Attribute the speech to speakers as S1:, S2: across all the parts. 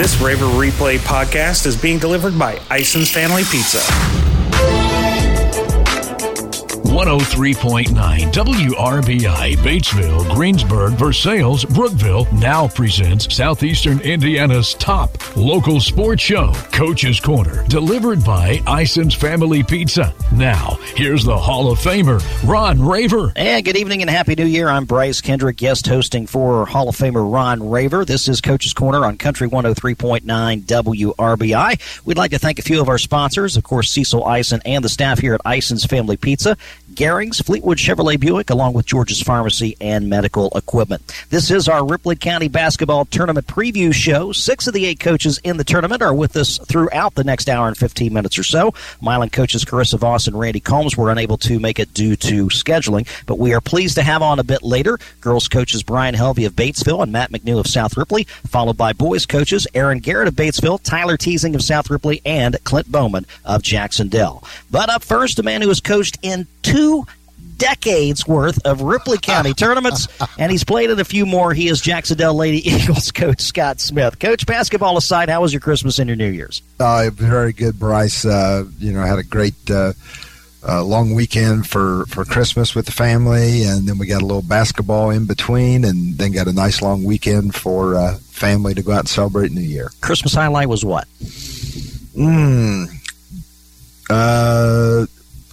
S1: This Raver Replay podcast is being delivered by Ison's Family Pizza.
S2: 103.9 WRBI Batesville, Greensburg, Versailles, Brookville now presents Southeastern Indiana's top local sports show, Coach's Corner, delivered by Ison's Family Pizza. Now, here's the Hall of Famer, Ron Raver.
S3: And good evening and Happy New Year. I'm Bryce Kendrick, guest hosting for Hall of Famer Ron Raver. This is Coach's Corner on Country 103.9 WRBI. We'd like to thank a few of our sponsors, of course, Cecil Ison and the staff here at Ison's Family Pizza. Garings, Fleetwood Chevrolet Buick, along with George's Pharmacy and Medical Equipment. This is our Ripley County Basketball Tournament preview show. Six of the eight coaches in the tournament are with us throughout the next hour and 15 minutes or so. Milan coaches Carissa Voss and Randy Combs were unable to make it due to scheduling, but we are pleased to have on a bit later girls coaches Brian Helvey of Batesville and Matt McNew of South Ripley, followed by boys coaches Aaron Garrett of Batesville, Tyler Teasing of South Ripley, and Clint Bowman of Jac-Cen-Del. But up first, a man who has coached in two decades worth of Ripley County tournaments, and he's played in a few more. He is Jac-Cen-Del Lady Eagles coach Scott Smith. Coach, basketball aside, how was your Christmas and your New Year's?
S4: Uh, very good, Bryce. Uh, you know, had a great uh, uh, long weekend for, for Christmas with the family, and then we got a little basketball in between, and then got a nice long weekend for uh, family to go out and celebrate New Year.
S3: Christmas highlight was what?
S4: Hmm. Uh,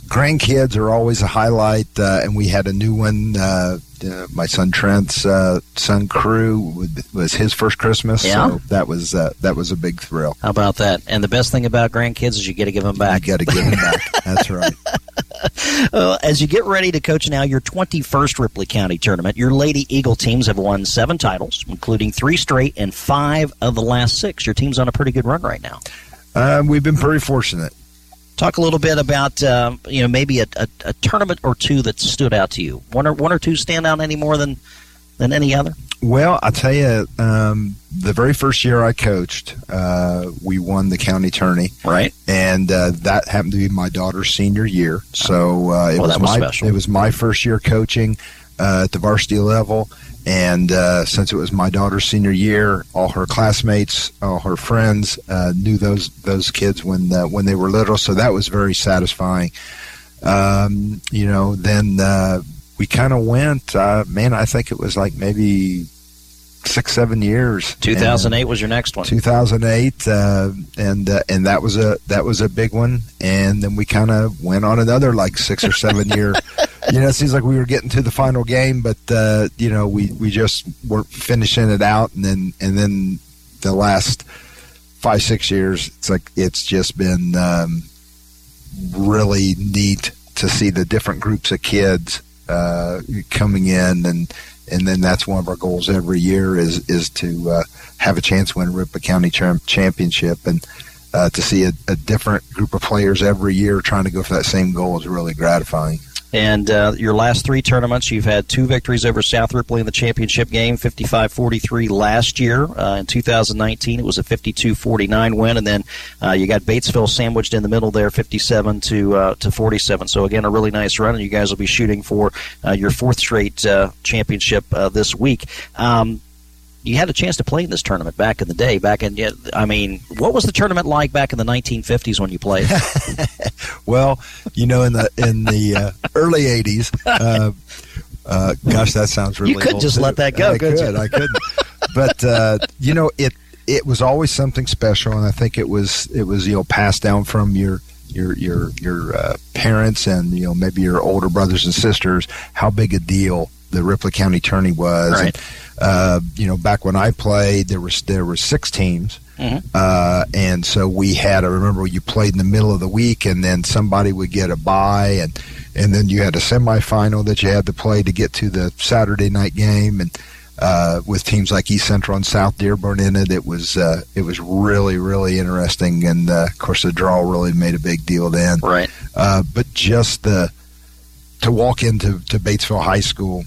S4: grandkids are always a highlight, uh, and we had a new one. Uh, uh, my son Trent's uh, son Crew was his first Christmas,
S3: Yeah.
S4: so that was uh, that was a big thrill.
S3: How about that? And the best thing about grandkids is you get to give them back.
S4: You got to give them back. That's right.
S3: Uh, as you get ready to coach now your 21st Ripley County tournament, your Lady Eagle teams have won seven titles, including three straight and five of the last six. Your team's on a pretty good run right now.
S4: Uh, we've been pretty fortunate.
S3: Talk a little bit about um, you know maybe a, a, a tournament or two that stood out to you. One or one or two stand out any more than than any other.
S4: Well, I tell you, um, the very first year I coached, uh, we won the county tourney,
S3: Right.
S4: and uh, that happened to be my daughter's senior year. So uh, it
S3: Well,
S4: was,
S3: was
S4: my
S3: special.
S4: it was my first year coaching uh, at the varsity level, and uh, since it was my daughter's senior year, all her classmates, all her friends uh, knew those those kids when uh, when they were little. So that was very satisfying. Um, you know, then uh, we kind of went. Uh, man, I think it was like maybe six, seven years.
S3: 2008 was your next one.
S4: 2008, uh, and uh, and that was a that was a big one. And then we kind of went on another like six or seven year. You know, it seems like we were getting to the final game, but uh, you know, we we just weren't finishing it out. And then and then the last five six years, it's like it's just been um, really neat to see the different groups of kids uh, coming in and and then that's one of our goals every year is is to uh, have a chance to win Ripley County Cham- Championship and uh, to see a, a different group of players every year trying to go for that same goal is really gratifying.
S3: And uh, your last three tournaments, you've had two victories over South Ripley in the championship game, 55-43 last year. Uh, in 2019, it was a 52-49 win, and then uh, you got Batesville sandwiched in the middle there, 57 to uh, to 47. So again, a really nice run, and you guys will be shooting for uh, your fourth straight uh, championship this week. Um, you had a chance to play in this tournament back in the day. Back in, yeah, I mean, what was the tournament like back in the 1950s when you played?
S4: Well, you know, in the in the uh, early '80s, uh, uh, gosh, that sounds really.
S3: You could just
S4: too.
S3: let that go,
S4: I
S3: couldn't you?
S4: I couldn't. But uh, you know, it it was always something special, and I think it was it was you know passed down from your your your your uh, parents and you know maybe your older brothers and sisters how big a deal the Ripley County Tourney was.
S3: Right.
S4: And, uh, you know, back when I played, there was there were six teams.
S3: Mhm.
S4: Uh, and so we had, I remember you played in the middle of the week and then somebody would get a bye and, and then you had a semifinal that you had to play to get to the Saturday night game. And, uh, with teams like East Central and South Dearborn in it, it was, uh, it was really, really interesting. And, uh, of course the draw really made a big deal then.
S3: right.
S4: Uh, but just the, to walk into to Batesville High School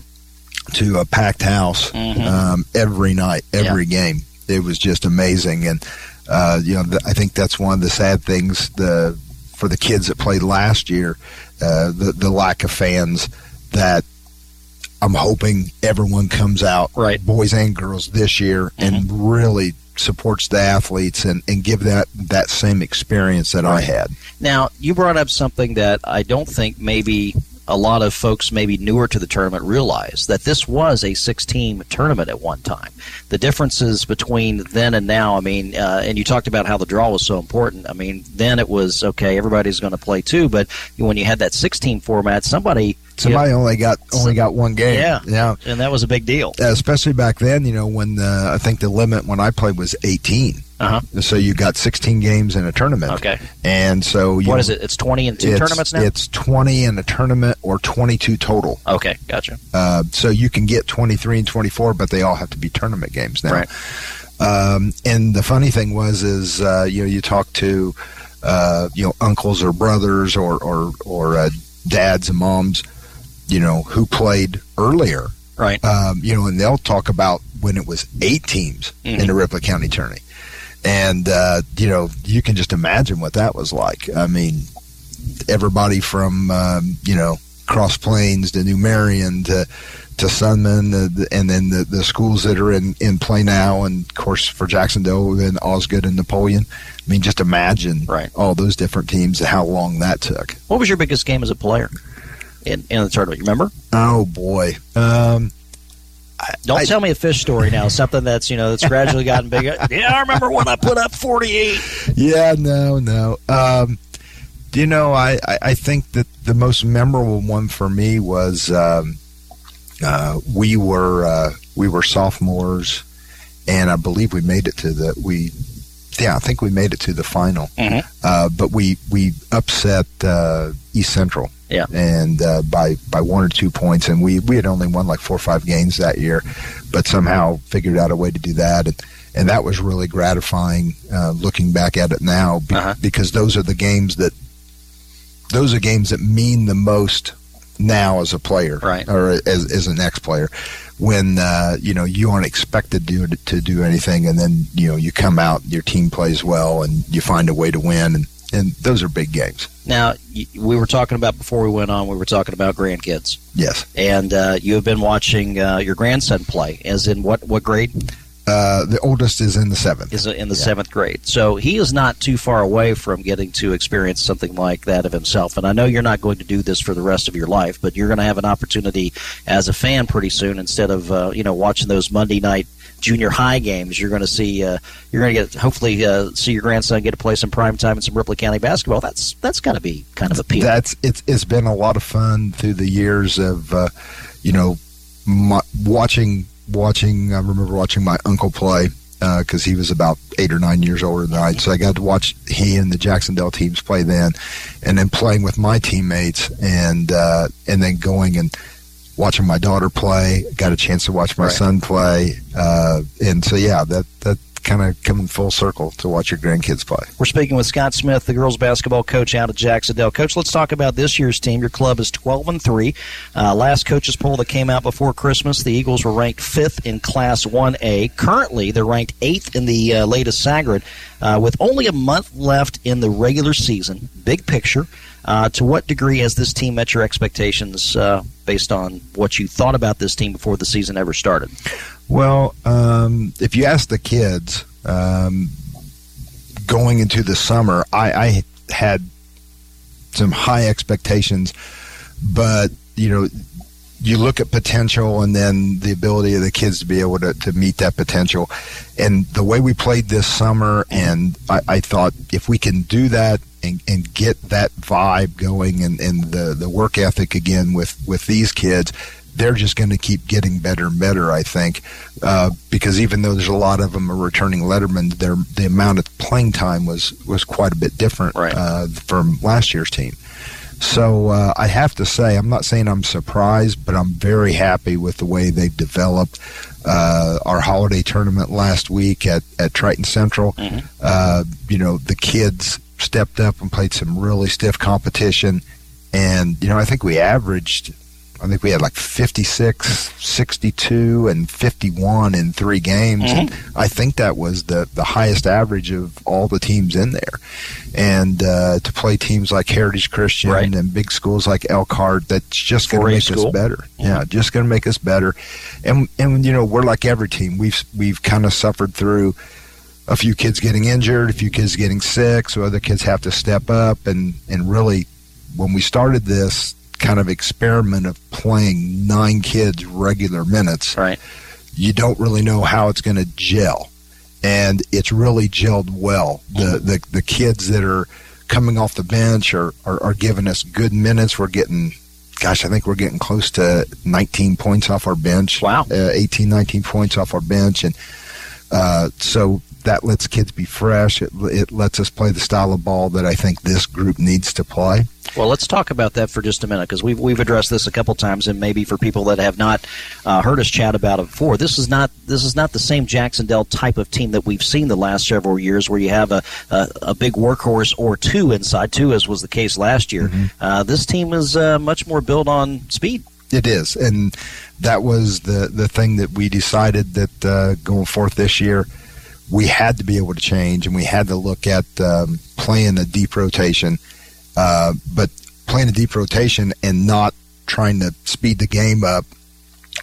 S4: to a packed house
S3: Mhm.
S4: um, every night, every game. It was just amazing, and uh, you know th- I think that's one of the sad things the for the kids that played last year, uh, the the lack of fans that I'm hoping everyone comes out,
S3: Right.
S4: boys and girls, this year and really supports the athletes and, and give that that same experience that I had.
S3: Now, you brought up something that I don't think maybe a lot of folks maybe newer to the tournament realize that this was a six team tournament at one time. The differences between then and now, I mean, uh, and you talked about how the draw was so important. I mean, then it was okay, everybody's going to play two, but when you had that 16 format, somebody.
S4: Somebody only got only got one game.
S3: Yeah.
S4: yeah.
S3: And that was a big deal.
S4: Especially back then, you know, when the, I think the limit when I played was 18.
S3: Uh-huh.
S4: So you got 16 games in a tournament.
S3: Okay.
S4: And so you,
S3: What is it? It's 20 and two tournaments now?
S4: It's 20 in a tournament or 22 total.
S3: Okay, gotcha.
S4: Uh, so you can get 23 and 24, but they all have to be tournament games now.
S3: Right.
S4: Um, and the funny thing was, is uh, you know, you talk to uh, you know uncles or brothers or or or uh, dads and moms, you know, who played earlier.
S3: Right.
S4: Um, you know, and they'll talk about when it was eight teams in the Ripley County tourney, and uh, you know, you can just imagine what that was like. I mean, everybody from um, you know Cross Plains to New Marion to to Sunman, uh, and then the, the schools that are in, in play now, and of course for Jac-Cen-Del, and Osgood and Napoleon. I mean, just imagine
S3: Right.
S4: all those different teams, how long that took.
S3: What was your biggest game as a player in, in the tournament? You remember?
S4: Oh boy, um,
S3: Don't
S4: I-
S3: tell me a fish story now. Something that's you know that's gradually gotten bigger. Yeah, I remember when I put up forty eight.
S4: yeah, no, no. Um, you know, I, I, I think that the most memorable one for me was um, uh, we were uh, we were sophomores, and I believe we made it to the we. Yeah, I think we made it to the final,
S3: Mhm.
S4: uh, but we we upset uh, East Central.
S3: Yeah.
S4: and uh, by by one or two points, and we we had only won like four or five games that year, but somehow figured out a way to do that, and and that was really gratifying uh, looking back at it now, be-
S3: Uh-huh.
S4: because those are the games that those are games that mean the most now as a player,
S3: Right.
S4: or as, as an ex player, when uh, you know you aren't expected to do, to do anything, and then you know you come out, your team plays well, and you find a way to win, and and those are big games.
S3: Now we were talking about before we went on. We were talking about grandkids,
S4: Yes,
S3: and uh, you have been watching uh, your grandson play. As in what what grade
S4: uh, the oldest is in the seventh.
S3: is in the seventh grade? So he is not too far away from getting to experience something like that of himself. And I know you're not going to do this for the rest of your life, but you're going to have an opportunity as a fan pretty soon. Instead of uh, you know watching those Monday night junior high games, you're going to see uh, you're going to get hopefully uh, see your grandson get to play some prime time in some Ripley County basketball. That's that's got to be kind of a appealing.
S4: That's it's it's been a lot of fun through the years of uh, you know my, watching watching. I remember watching my uncle play because he was about eight or nine years older than I. So I got to watch he and the Jac-Cen-Del teams play then, and then playing with my teammates, and uh, and then going and watching my daughter play. Got a chance to watch my
S3: Right.
S4: son play, uh, and so yeah, that that kind of coming full circle to watch your grandkids play.
S3: We're speaking with Scott Smith, the girls basketball coach out of Jac-Cen-Del. Coach, let's talk about this year's team. Your club is 12 and 3. Uh, last coaches poll that came out before Christmas, the Eagles were ranked 5th in Class 1A. Currently, they're ranked 8th in the uh, latest Sagarin. Uh, with only a month left in the regular season, big picture, uh, to what degree has this team met your expectations uh, based on what you thought about this team before the season ever started?
S4: Well, um, if you ask the kids um, going into the summer, I, I had some high expectations, but you know, you look at potential and then the ability of the kids to be able to, to meet that potential. And the way we played this summer, and I, I thought if we can do that and, and get that vibe going and, and the, the work ethic again with, with these kids, they're just going to keep getting better and better, I think, uh, because even though there's a lot of them are returning Letterman, their the amount of playing time was was quite a bit different
S3: Right.
S4: uh, from last year's team. So uh, I have to say, I'm not saying I'm surprised, but I'm very happy with the way they've developed. Uh, our holiday tournament last week at, at Triton Central, uh, you know, the kids stepped up and played some really stiff competition. And, you know, I think we averaged I think we had like 56, 62, and 51 in three games.
S3: Mm-hmm.
S4: And I think that was the, the highest average of all the teams in there. And uh, to play teams like Heritage Christian
S3: Right.
S4: and big schools like Elkhart, that's just going to make
S3: school.
S4: us better. Yeah, just going to make us better. And and you know we're like every team. We've we've kind of suffered through a few kids getting injured, a few kids getting sick, so other kids have to step up. And and really, when we started this kind of experiment of playing nine kids regular minutes,
S3: Right.
S4: you don't really know how it's going to gel, and it's really gelled well. The the the kids that are coming off the bench are, are are giving us good minutes. We're getting. Gosh, I think we're getting close to 19 points off our bench.
S3: Wow.
S4: Uh, 18, 19 points off our bench. And uh, so that lets kids be fresh. It, it lets us play the style of ball that I think this group needs to play.
S3: Well, let's talk about that for just a minute because we've we've addressed this a couple times, and maybe for people that have not uh, heard us chat about it before, this is not this is not the same Jac-Cen-Del type of team that we've seen the last several years, where you have a a, a big workhorse or two inside, two as was the case last year. Uh, this team is uh, much more built on speed.
S4: It is, and that was the the thing that we decided that uh, going forth this year, we had to be able to change, and we had to look at um, playing a deep rotation, uh, but playing a deep rotation and not trying to speed the game up.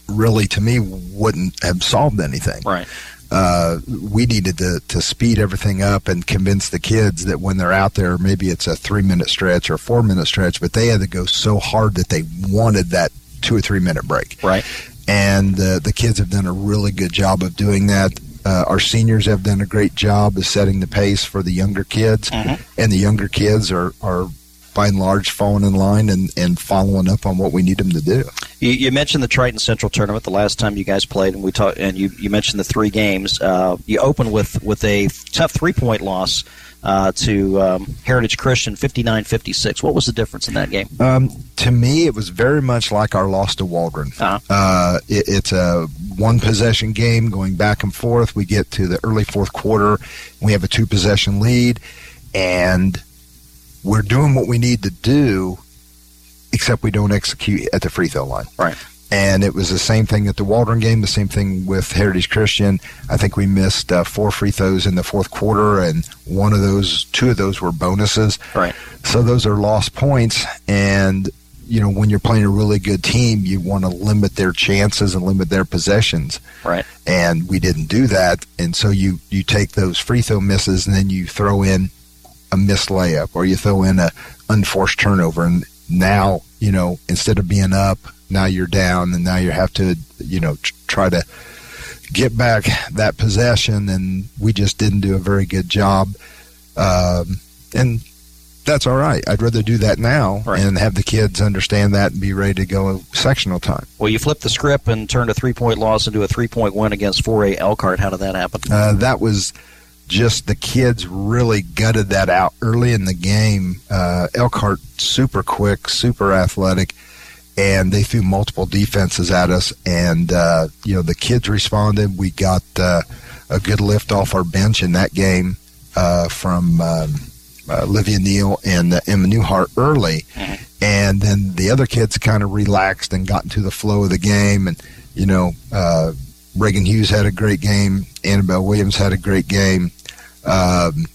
S4: Really, to me, wouldn't have solved anything.
S3: Right.
S4: uh, we needed to, to speed everything up and convince the kids that when they're out there, maybe it's a three minute stretch or a four minute stretch, but they had to go so hard that they wanted that two or three minute break.
S3: Right.
S4: And uh, the kids have done a really good job of doing that. Uh, our seniors have done a great job of setting the pace for the younger kids,
S3: Mhm.
S4: and the younger kids are, are by and large falling in line and, and following up on what we need them to do.
S3: You, you mentioned the Triton Central tournament the last time you guys played, and we talked. And you, you mentioned the three games. Uh, you opened with with a tough three point loss uh, to um, Heritage Christian, 59-56. What was the difference in that game?
S4: Um, to me, it was very much like our loss to Waldron.
S3: Uh-huh.
S4: Uh, it, it's a one possession game going back and forth. We get to the early fourth quarter, we have a two possession lead, and we're doing what we need to do, except we don't execute at the free throw line.
S3: Right.
S4: And it was the same thing at the Waldron game, the same thing with Heritage Christian. I think we missed uh, four free throws in the fourth quarter, and one of those, two of those were bonuses.
S3: Right.
S4: So those are lost points, and you know when you're playing a really good team, you want to limit their chances and limit their possessions.
S3: Right.
S4: And we didn't do that, and so you you take those free throw misses, and then you throw in a missed layup, or you throw in a unforced turnover, and now you know instead of being up, now you're down, and now you have to you know try to get back that possession, and we just didn't do a very good job. Um, and that's all right. I'd rather do that now
S3: Right.
S4: and have the kids understand that and be ready to go sectional time.
S3: Well, you flipped the script and turned a three point loss into a three point win against 4A Elkhart. How did that happen?
S4: Uh, that was just the kids really gutted that out early in the game. Uh, Elkhart super quick, super athletic, and they threw multiple defenses at us. And uh, you know the kids responded. We got uh, a good lift off our bench in that game uh, from um, uh, Olivia Neal and uh, Emma Newhart early, and then the other kids kind of relaxed and got into the flow of the game. And you know, Reagan Hughes had a great game. Annabelle Williams had a great game. Um,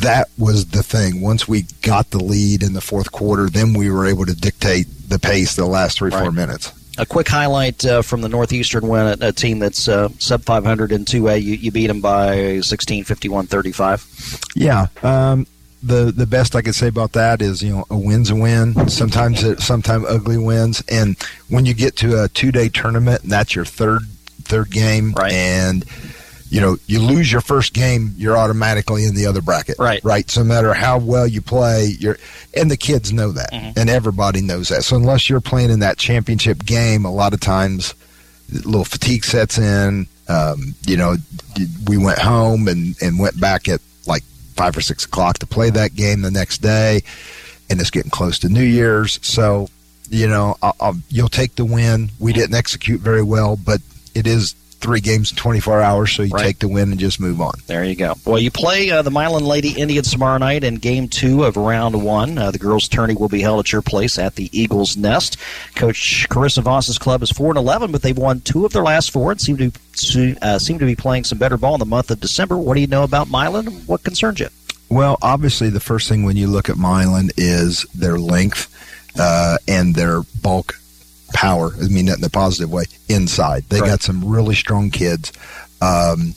S4: that was the thing. Once we got the lead in the fourth quarter, then we were able to dictate the pace the last three, four minutes.
S3: A quick highlight uh, from the Northeastern win, a, a team that's uh, sub 500 in 2A. You, you beat them by 16, 51, 35.
S4: Yeah. Um, the the best I could say about that is you know a win's a win. Sometimes it, sometimes ugly wins, and when you get to a two day tournament, and that's your third third game,
S3: Right.
S4: and you know you lose your first game, you're automatically in the other bracket,
S3: Right.
S4: Right. So no matter how well you play, you're and the kids know that,
S3: Mhm.
S4: and everybody knows that. So unless you're playing in that championship game, a lot of times a little fatigue sets in. Um, you know, we went home and, and went back at like five or six o'clock to play that game the next day, and it's getting close to New Year's. So, you know, I'll, I'll, you'll take the win. We didn't execute very well, but it is three games in 24 hours, so you
S3: Right.
S4: take the win and just move on.
S3: There you go. Well, you play uh, the Milan Lady Indians tomorrow night in Game Two of Round One. Uh, the girls' tourney will be held at your place at the Eagles Nest. Coach Carissa Voss's club is four and eleven, but they've won two of their last four and seem to to, uh, seem to be playing some better ball in the month of December. What do you know about Milan? What concerns you?
S4: Well, obviously, the first thing when you look at Milan is their length uh, and their bulk power. I mean that in a positive way. Inside, they
S3: Right.
S4: got some really strong kids, um,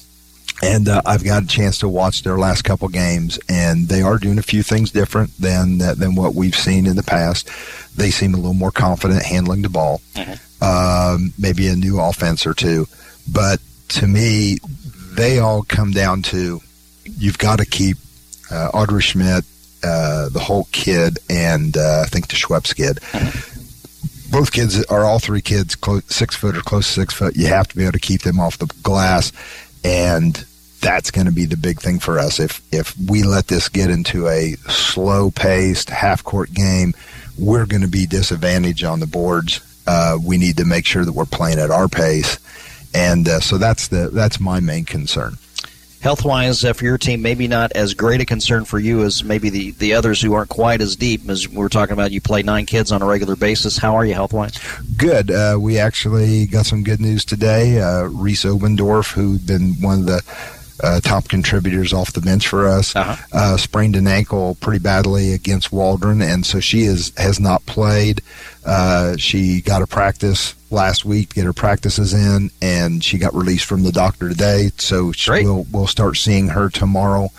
S4: and uh, I've got a chance to watch their last couple games, and they are doing a few things different than than what we've seen in the past. They seem a little more confident handling the ball, um, maybe a new offense or two, but to me, they all come down to you've got to keep uh, Audrey Schmidt, uh, the whole kid, and uh, I think the Schweppes kid. Both kids are all three kids, close, six foot or close to six foot. You have to be able to keep them off the glass, and that's going to be the big thing for us. If if we let this get into a slow paced half court game, we're going to be disadvantaged on the boards. Uh, we need to make sure that we're playing at our pace, and uh, so that's the that's my main concern.
S3: Health wise, uh, for your team, maybe not as great a concern for you as maybe the, the others who aren't quite as deep. As we were talking about, you play nine kids on a regular basis. How are you health wise?
S4: Good. Uh, we actually got some good news today. Uh, Reese Obendorf, who'd been one of the uh, top contributors off the bench for us,
S3: Uh-huh.
S4: uh, sprained an ankle pretty badly against Waldron, and so she is has not played. Uh, she got a practice last week, to get her practices in, and she got released from the doctor today. So she, we'll we'll start seeing her tomorrow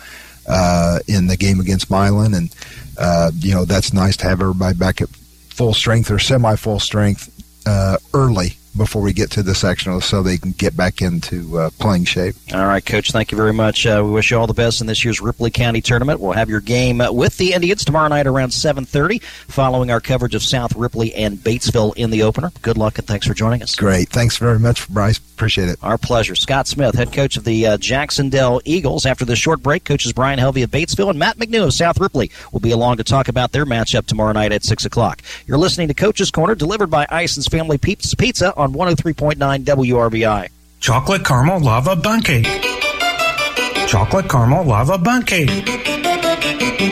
S4: uh, in the game against Milan, and uh, you know that's nice to have everybody back at full strength or semi full strength uh, early before we get to the sectional so they can get back into uh, playing shape.
S3: All right, Coach, thank you very much. Uh, we wish you all the best in this year's Ripley County Tournament. We'll have your game with the Indians tomorrow night around 7.30 following our coverage of South Ripley and Batesville in the opener. Good luck and thanks for joining us.
S4: Great. Thanks very much, Bryce. Appreciate it.
S3: Our pleasure. Scott Smith, head coach of the uh, Jac-Cen-Del Eagles. After this short break, coaches Brian Helvey of Batesville and Matt McNew of South Ripley will be along to talk about their matchup tomorrow night at 6 o'clock. You're listening to Coach's Corner, delivered by Ison's Family Pizza on 103.9 WRBI.
S1: Chocolate caramel lava bun cake. Chocolate caramel lava bun cake.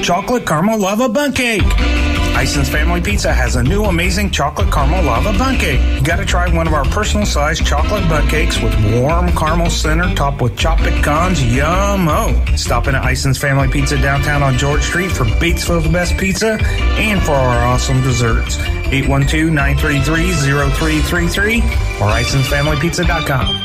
S1: Chocolate caramel lava bun cake. Ison's Family Pizza has a new amazing chocolate caramel lava bun cake. You gotta try one of our personal sized chocolate bun cakes with warm caramel center topped with chopped pecans. Yum-o! Stop in at Ison's Family Pizza downtown on George Street for Batesville's best pizza and for our awesome desserts. 812-933-0333 or IsonsFamilyPizza.com.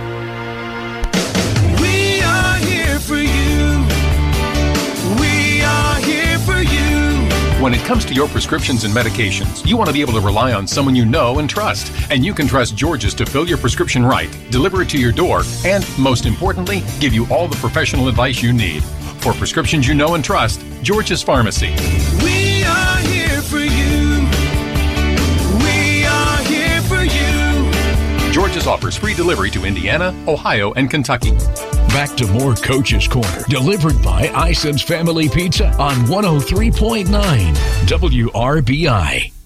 S5: When it comes to your prescriptions and medications, you want to be able to rely on someone you know and trust. And you can trust George's to fill your prescription right, deliver it to your door, and most importantly, give you all the professional advice you need. For prescriptions you know and trust, George's Pharmacy.
S6: We
S5: George's offers free delivery to Indiana, Ohio, and Kentucky.
S2: Back to more Coach's Corner, delivered by Ison's Family Pizza on 103.9 WRBI.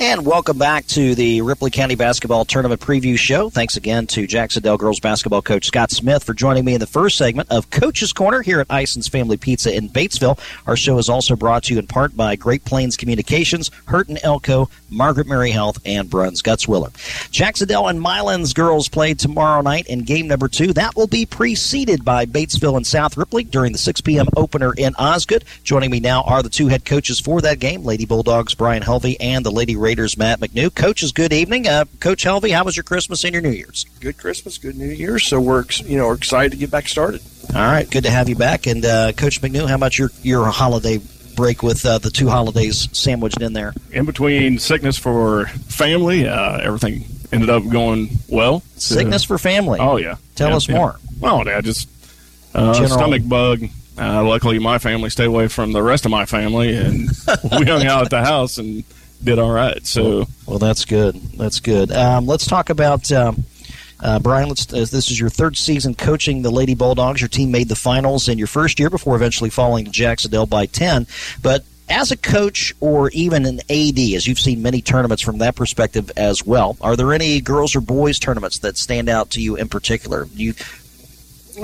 S3: And welcome back to the Ripley County Basketball Tournament Preview Show. Thanks again to Jac-Cen-Del Girls Basketball Coach Scott Smith for joining me in the first segment of Coach's Corner here at Ison's Family Pizza in Batesville. Our show is also brought to you in part by Great Plains Communications, Hurton Elko, Margaret Mary Health, and Bruns Gutzwiller. Jac-Cen-Del and Milan's girls play tomorrow night in game number two. That will be preceded by Batesville and South Ripley during the 6 p.m. opener in Osgood. Joining me now are the two head coaches for that game, Lady Bulldogs Brian Helvey and the Lady Raiders Matt McNew. Coaches, good evening. Uh, Coach Helvey, how was your Christmas and your New Year's?
S7: good Christmas, good New Year. So we're you know we're excited to get back started.
S3: All right, good to have you back. And uh, Coach McNew, how about your your holiday break with uh, the two holidays sandwiched in there?
S8: in between sickness for family, uh, everything ended up going well.
S3: Sickness for family.
S8: Oh yeah.
S3: Tell
S8: Yeah,
S3: us
S8: yeah.
S3: more.
S8: Oh, yeah, just uh, stomach bug. Uh, luckily, my family stayed away from the rest of my family, and we hung out at the house and did all right. So
S3: Well, that's good. That's good. Um, let's talk about um, uh, Brian. Let's. Uh, this is your third season coaching the Lady Bulldogs. Your team made the finals in your first year before eventually falling to Jac-Cen-Del by ten. But as a coach or even an AD, as you've seen many tournaments from that perspective as well, are there any girls or boys tournaments that stand out to you in particular? You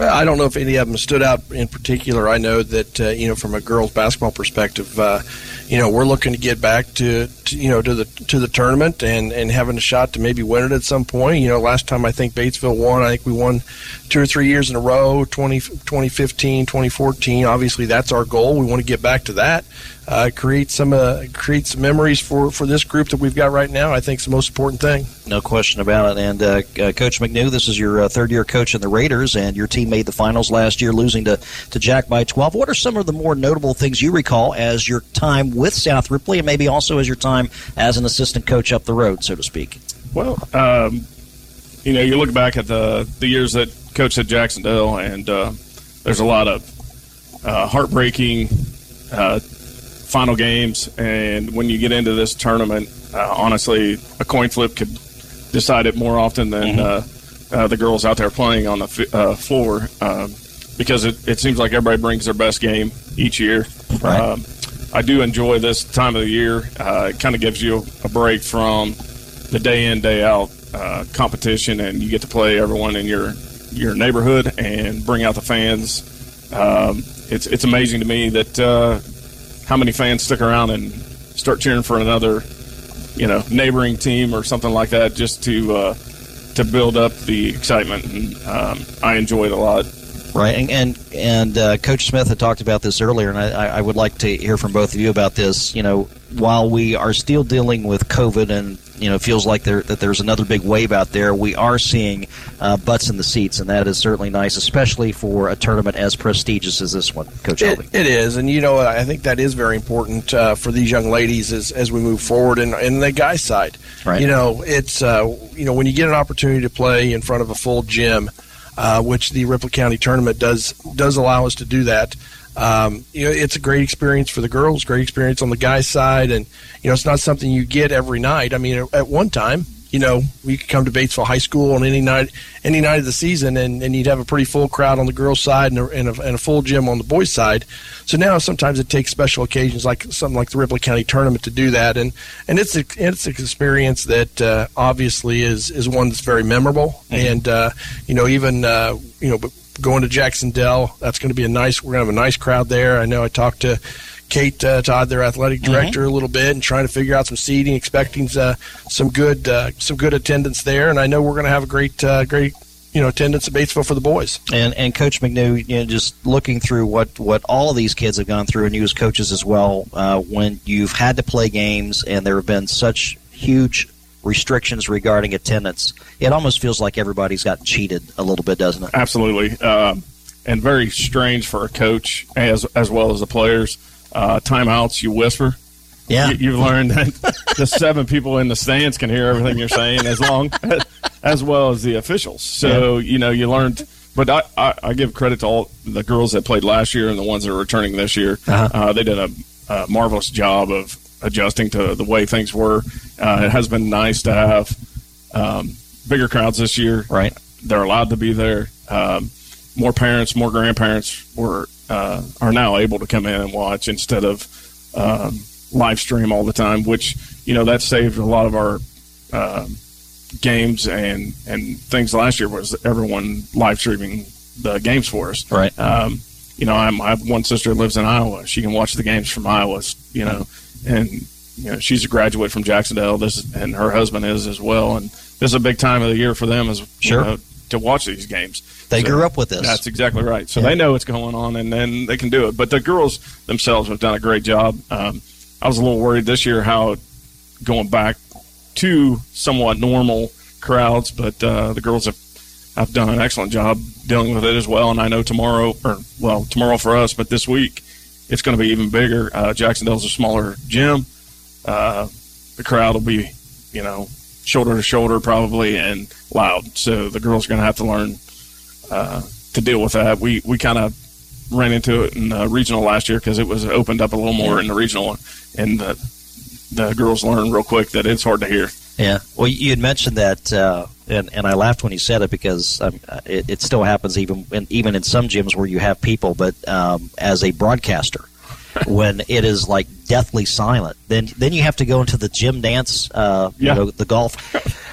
S7: I don't know if any of them stood out in particular. I know that uh, you know from a girls basketball perspective, uh, you know we're looking to get back to, to you know to the to the tournament and and having a shot to maybe win it at some point. You know, last time I think Batesville won. I think we won two or three years in a row 20, 2015 2014 obviously that's our goal we want to get back to that uh, create some uh, create some memories for for this group that we've got right now i think is the most important thing
S3: No question about it. And uh, uh, Coach McNew, this is your uh, third year coach in the Raiders, and your team made the finals last year, losing to, to Jack by 12. What are some of the more notable things you recall as your time with South Ripley, and maybe also as your time as an assistant coach up the road, so to speak?
S8: Well, um, you know, you look back at the the years that coached at Jac-Cen-Del, and uh, there's a lot of uh, heartbreaking uh, final games. And when you get into this tournament, uh, honestly, a coin flip could decide it more often than uh, uh, the girls out there playing on the f- uh, floor. Um, because it, it seems like everybody brings their best game each year.
S3: Right.
S8: Um, I do enjoy this time of the year. Uh, it kind of gives you a break from the day in day out uh, competition, and you get to play everyone in your your neighborhood and bring out the fans. Um, it's it's amazing to me that uh, how many fans stick around and start cheering for another, you know, neighboring team or something like that, just to uh, to build up the excitement. And um, I enjoy it a lot.
S3: Right, and and, and uh, Coach Smith had talked about this earlier, and I, I would like to hear from both of you about this. You know, while we are still dealing with COVID, and you know, it feels like there that there's another big wave out there, we are seeing uh, butts in the seats, and that is certainly nice, especially for a tournament as prestigious as this one, Coach
S7: It, it is, and you know, I think that is very important uh, for these young ladies as, as we move forward. And, and the guy side,
S3: Right.
S7: you know, it's uh, you know when you get an opportunity to play in front of a full gym, uh, which the Ripley County tournament does does allow us to do that. Um, you know, it's a great experience for the girls, great experience on the guys' side, and you know, it's not something you get every night. I mean, at one time, you know, we could come to Batesville High School on any night, any night of the season, and, and you'd have a pretty full crowd on the girls' side and a, and, a, and a full gym on the boys' side. So now sometimes it takes special occasions like something like the Ripley County tournament to do that, and and it's a, it's an experience that uh, obviously is is one that's very memorable, and uh, you know even uh, you know. But going to Jac-Cen-Del, that's going to be a nice. We're going to have a nice crowd there. I know I talked to Kate uh, Todd, their athletic director, a little bit, and trying to figure out some seating, expecting uh, some good uh, some good attendance there. And I know we're going to have a great uh, great you know attendance at Batesville for the boys.
S3: And and Coach McNew, you know, just looking through what what all of these kids have gone through, and you as coaches as well, uh, when you've had to play games and there have been such huge restrictions regarding attendance, it almost feels like everybody's gotten cheated a little bit, doesn't it?
S8: Absolutely, um, and very strange for a coach as as well as the players. Uh, timeouts, you whisper.
S3: Yeah.
S8: You, you've learned that the seven people in the stands can hear everything you're saying, as long as well as the officials. So you know you learned. But I, I, I give credit to all the girls that played last year and the ones that are returning this year.
S3: Uh-huh.
S8: Uh, they did a, a marvelous job of adjusting to the way things were. Uh, it has been nice to have um, bigger crowds this year.
S3: Right.
S8: They're allowed to be there. Um, more parents, more grandparents were uh, are now able to come in and watch instead of um, live stream all the time. Which you know that saved a lot of our um, games and and things last year was everyone live streaming the games for us.
S3: Right.
S8: Um, you know, I'm, I have one sister who lives in Iowa. She can watch the games from Iowa. You know, and you know she's a graduate from Jac-Cen-Del. This and her husband is as well. And this is a big time of the year for them as
S3: Sure.
S8: you know, to watch these games.
S3: They
S8: So
S3: grew up with this.
S8: That's exactly right. So
S3: Yeah.
S8: they know what's going on, and then they can do it. But the girls themselves have done a great job. Um, I was a little worried this year how going back to somewhat normal crowds, but uh, the girls have have done an excellent job dealing with it as well. And I know tomorrow, or well, tomorrow for us, but this week it's going to be even bigger. Uh, Jac-Cen-Del's a smaller gym. Uh, the crowd will be, you know, shoulder to shoulder probably and loud. So the girls are going to have to learn uh, to deal with that. We we kind of ran into it in the regional last year because it was opened up a little more in the regional, and the the girls learned real quick that it's hard to hear.
S3: Yeah. Well, you had mentioned that, uh, and and I laughed when you said it because um, it, it still happens even in, even in some gyms where you have people, but um, as a broadcaster. when it is like deathly silent, then then you have to go into the gym dance, uh,
S8: Yeah.
S3: you know, the golf.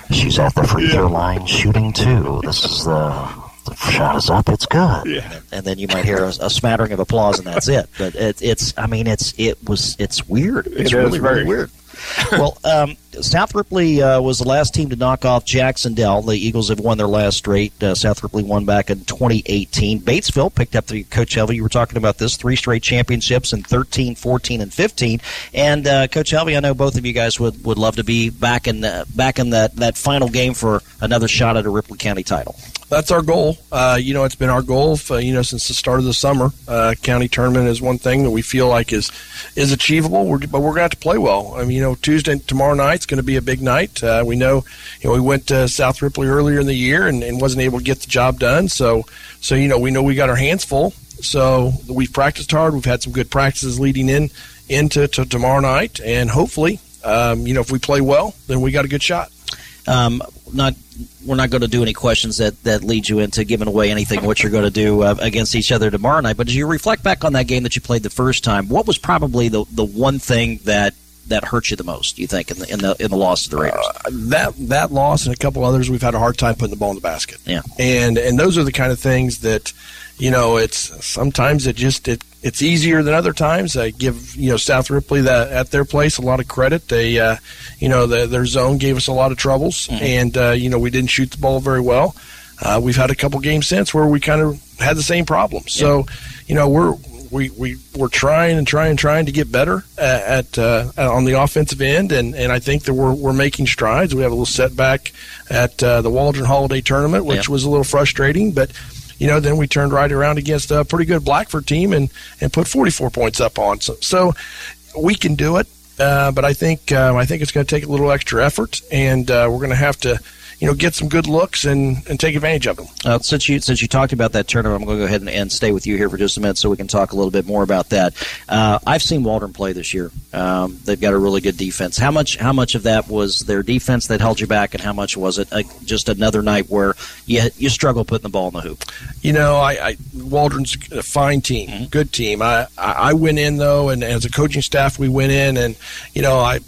S3: She's at the free throw line shooting two. This is the the shot is up. It's good.
S8: Yeah.
S3: And then you might hear a, a smattering of applause, and that's it. But it, it's, I mean, it's it was it's weird. It's
S8: It
S3: really
S8: very-
S3: really weird. well, um, South Ripley uh, was the last team to knock off Jac-Cen-Del. The Eagles have won their last straight. Uh, South Ripley won back in 2018. Batesville picked up the Coach Helvey. You were talking about this three straight championships in 13, 14, and 15. And uh, Coach Helvey, I know both of you guys would, would love to be back in uh, back in that, that final game for another shot at a Ripley County title.
S7: That's our goal. Uh, you know, it's been our goal, for, you know, since the start of the summer. Uh, county tournament is one thing that we feel like is is achievable. We're, but we're going to have to play well. I mean, you know, Tuesday tomorrow night's going to be a big night. Uh, we know, you know, we went to South Ripley earlier in the year and, and wasn't able to get the job done. So, so you know, we know we got our hands full. So we've practiced hard. We've had some good practices leading in into to tomorrow night, and hopefully, um, you know, if we play well, then we got a good shot.
S3: Um, not we're not going to do any questions that, that lead you into giving away anything what you're going to do uh, against each other tomorrow night. But as you reflect back on that game that you played the first time, what was probably the, the one thing that that hurt you the most? You think in the in the in the loss to the Raiders?
S7: that that loss and a couple others, we've had a hard time putting the ball in the basket.
S3: Yeah.
S7: and and those are the kind of things that, you know, it's sometimes it just it it's easier than other times. I give you know South Ripley that at their place a lot of credit. They, uh, you know, the, their zone gave us a lot of troubles, and uh, you know we didn't shoot the ball very well. Uh, we've had a couple games since where we kind of had the same problem. So, you know, we're we, we we're trying and trying and trying to get better at, at uh, on the offensive end, and, and I think that we're we're making strides. We have a little setback at uh, the Waldron Holiday Tournament, which
S3: Yeah.
S7: was a little frustrating, but you know then we turned right around against a pretty good Blackford team and and put 44 points up on. So so we can do it, uh, but I think um, I think it's going to take a little extra effort, and uh, we're going to have to. You know, get some good looks and, and take advantage of them.
S3: Uh, since you since you talked about that tournament, I'm going to go ahead and, and stay with you here for just a minute so we can talk a little bit more about that. Uh, I've seen Waldron play this year. Um, they've got a really good defense. How much how much of that was their defense that held you back, and how much was it uh, just another night where you you struggle putting the ball in the hoop?
S7: You know, I, I Waldron's a fine team, good team. I, I I went in though, and as a coaching staff, we went in, and you know, I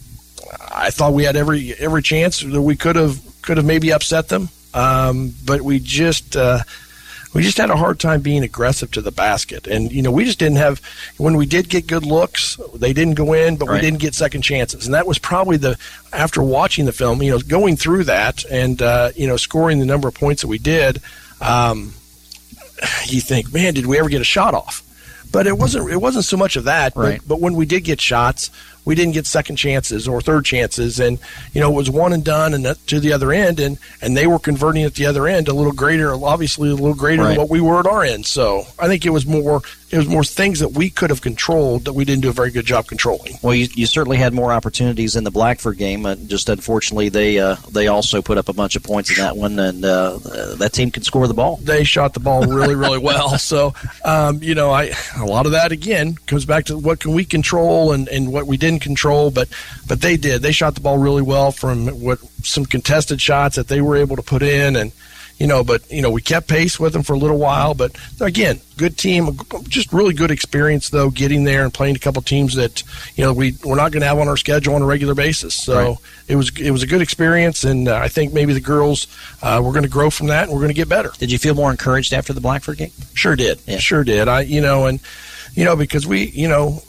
S7: I thought we had every every chance that we could have could have maybe upset them, um, but we just. Uh, we just had a hard time being aggressive to the basket, and you know we just didn't have. When we did get good looks, they didn't go in, but
S3: Right.
S7: we didn't get second chances, and that was probably the after watching the film, you know, going through that and uh, you know scoring the number of points that we did. Um, you think, man, did we ever get a shot off? But it wasn't. It wasn't so much of that.
S3: Right.
S7: But, but when we did get shots, we didn't get second chances or third chances, and you know it was one and done, and to the other end, and and they were converting at the other end a little greater, obviously a little greater
S3: Right.
S7: than what we were at our end. So I think it was more. It was more things that we could have controlled that we didn't do a very good job controlling.
S3: Well, you, you certainly had more opportunities in the Blackford game. Uh, just unfortunately, they uh, they also put up a bunch of points in that one, and uh, uh, that team can score the ball.
S7: they shot the ball really, really well. So, um, you know, I a lot of that again comes back to what can we control and, and what we didn't control. But but they did. They shot the ball really well from what some contested shots that they were able to put in, and you know, but you know, we kept pace with them for a little while. But again, good team, just really good experience though, getting there and playing a couple teams that you know we we're not going to have on our schedule on a regular basis. So
S3: Right.
S7: it was it was a good experience, and uh, I think maybe the girls uh, we're going to grow from that, and we're going to get better.
S3: Did you feel more encouraged after the Blackford game?
S7: Sure did.
S3: Yeah.
S7: Sure did. I, you know, and you know, because we, you know,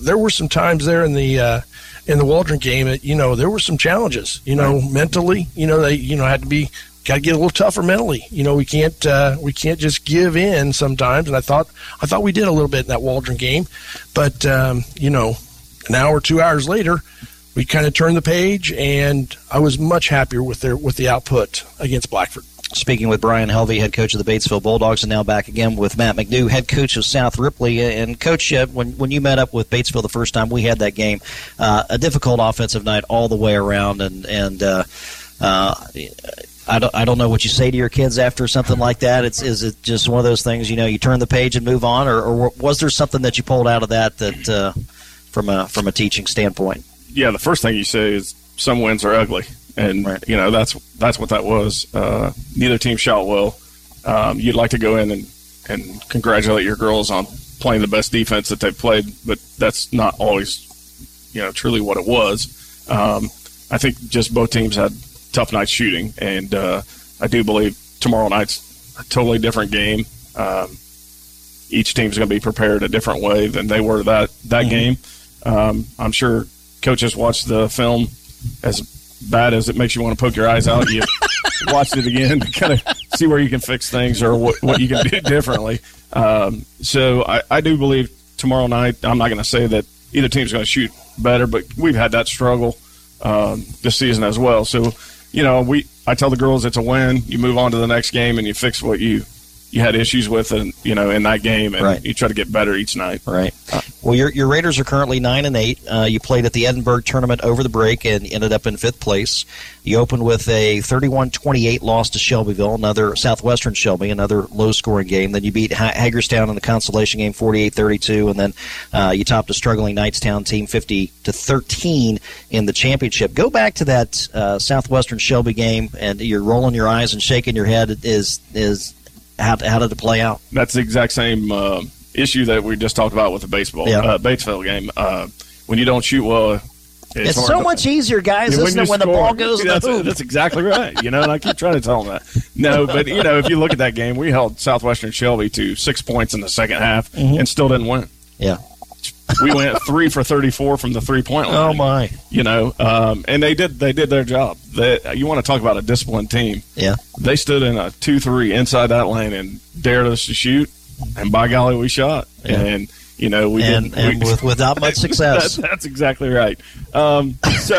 S7: there were some times there in the uh, in the Waldron game, that, you know, there were some challenges. You know, mentally, you know, they, you know, had to be got to get a little tougher mentally. You know, we can't uh, we can't just give in sometimes. And I thought I thought we did a little bit in that Waldron game, but um, you know, an hour, two hours later. We kind of turned the page, and I was much happier with their with the output against Blackford.
S3: Speaking with Brian Helvey, head coach of the Batesville Bulldogs, and now back again with Matt McNew, head coach of South Ripley. And coach, uh, when when you met up with Batesville the first time, we had that game, uh, a difficult offensive night all the way around, and and. Uh, Uh, I don't, I don't know what you say to your kids after something like that. It's is it just one of those things you know you turn the page and move on, or, or was there something that you pulled out of that that uh, from a from a teaching standpoint?
S8: Yeah, the first thing you say is some wins are ugly, and right. you know that's that's what that was. Uh, neither team shot well. Um, you'd like to go in and and congratulate your girls on playing the best defense that they've played, but that's not always you know truly what it was. Um, I think just both teams had tough night shooting, and uh, I do believe tomorrow night's a totally different game. Um, each team's going to be prepared a different way than they were that that mm-hmm. game. Um, I'm sure coaches watch the film as bad as it makes you want to poke your eyes out. You watched it again to kind of see where you can fix things or what, what you can do differently. Um, so I, I do believe tomorrow night. I'm not going to say that either team's going to shoot better, but we've had that struggle um, this season as well. So you know, we I tell the girls it's a win. You move on to the next game and you fix what you you had issues with, and you know, in that game, and right. you try to get better each night.
S3: Right. Well, your your Raiders are currently nine and eight. Uh, you played at the Edinburgh tournament over the break and ended up in fifth place. You opened with a 31-28 loss to Shelbyville, another Southwestern Shelby, another low-scoring game. Then you beat Hagerstown in the consolation game 48-32, and then uh, you topped a struggling Knightstown team 50 to 13 in the championship. Go back to that uh, Southwestern Shelby game, and you're rolling your eyes and shaking your head. Is is how, how did it play out?
S8: That's the exact same uh, issue that we just talked about with the baseball yeah. uh, Batesville game. Uh, when you don't shoot well,
S3: it's, it's so to, much easier, guys, when, when the ball goes in
S8: that's. That's exactly right. You know, and I keep trying to tell them that. No, but you know, if you look at that game, we held Southwestern Shelby to six points in the second half mm-hmm. and still didn't win.
S3: Yeah.
S8: We went three for thirty-four from the three-point line.
S3: Oh my!
S8: You know, um, and they did they did their job. They, you want to talk about a disciplined team?
S3: Yeah.
S8: They stood in a two-three inside that lane and dared us to shoot, and by golly, we shot. Yeah. And you know, we
S3: and,
S8: and
S3: we, with, without much success.
S8: that, that's exactly right. Um, so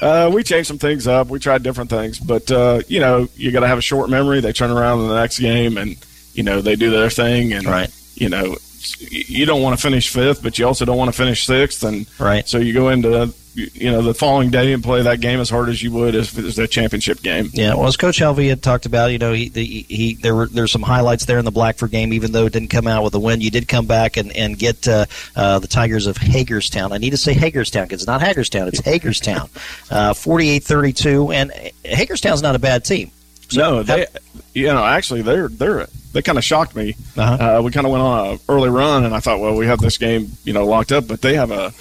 S8: uh, we changed some things up. We tried different things, but uh, you know, you got to have a short memory. They turn around in the next game, and you know, they do their thing, and
S3: right.
S8: you know, you don't want to finish fifth, but you also don't want to finish sixth, and
S3: right.
S8: So you go into you know the following day and play that game as hard as you would if it was a championship game.
S3: Yeah, well, as Coach Helvey had talked about, you know, he, he, he there were there's some highlights there in the Blackford game. Even though it didn't come out with a win, you did come back and and get uh, uh, the Tigers of Hagerstown. I need to say Hagerstown because it's not Hagerstown, it's Hagerstown, uh, 48-32, and Hagerstown's not a bad team.
S8: So no, they, you know, actually, they're they're they kind of shocked me. Uh-huh. Uh, we kind of went on an early run, and I thought, well, we have this game, you know, locked up. But they have a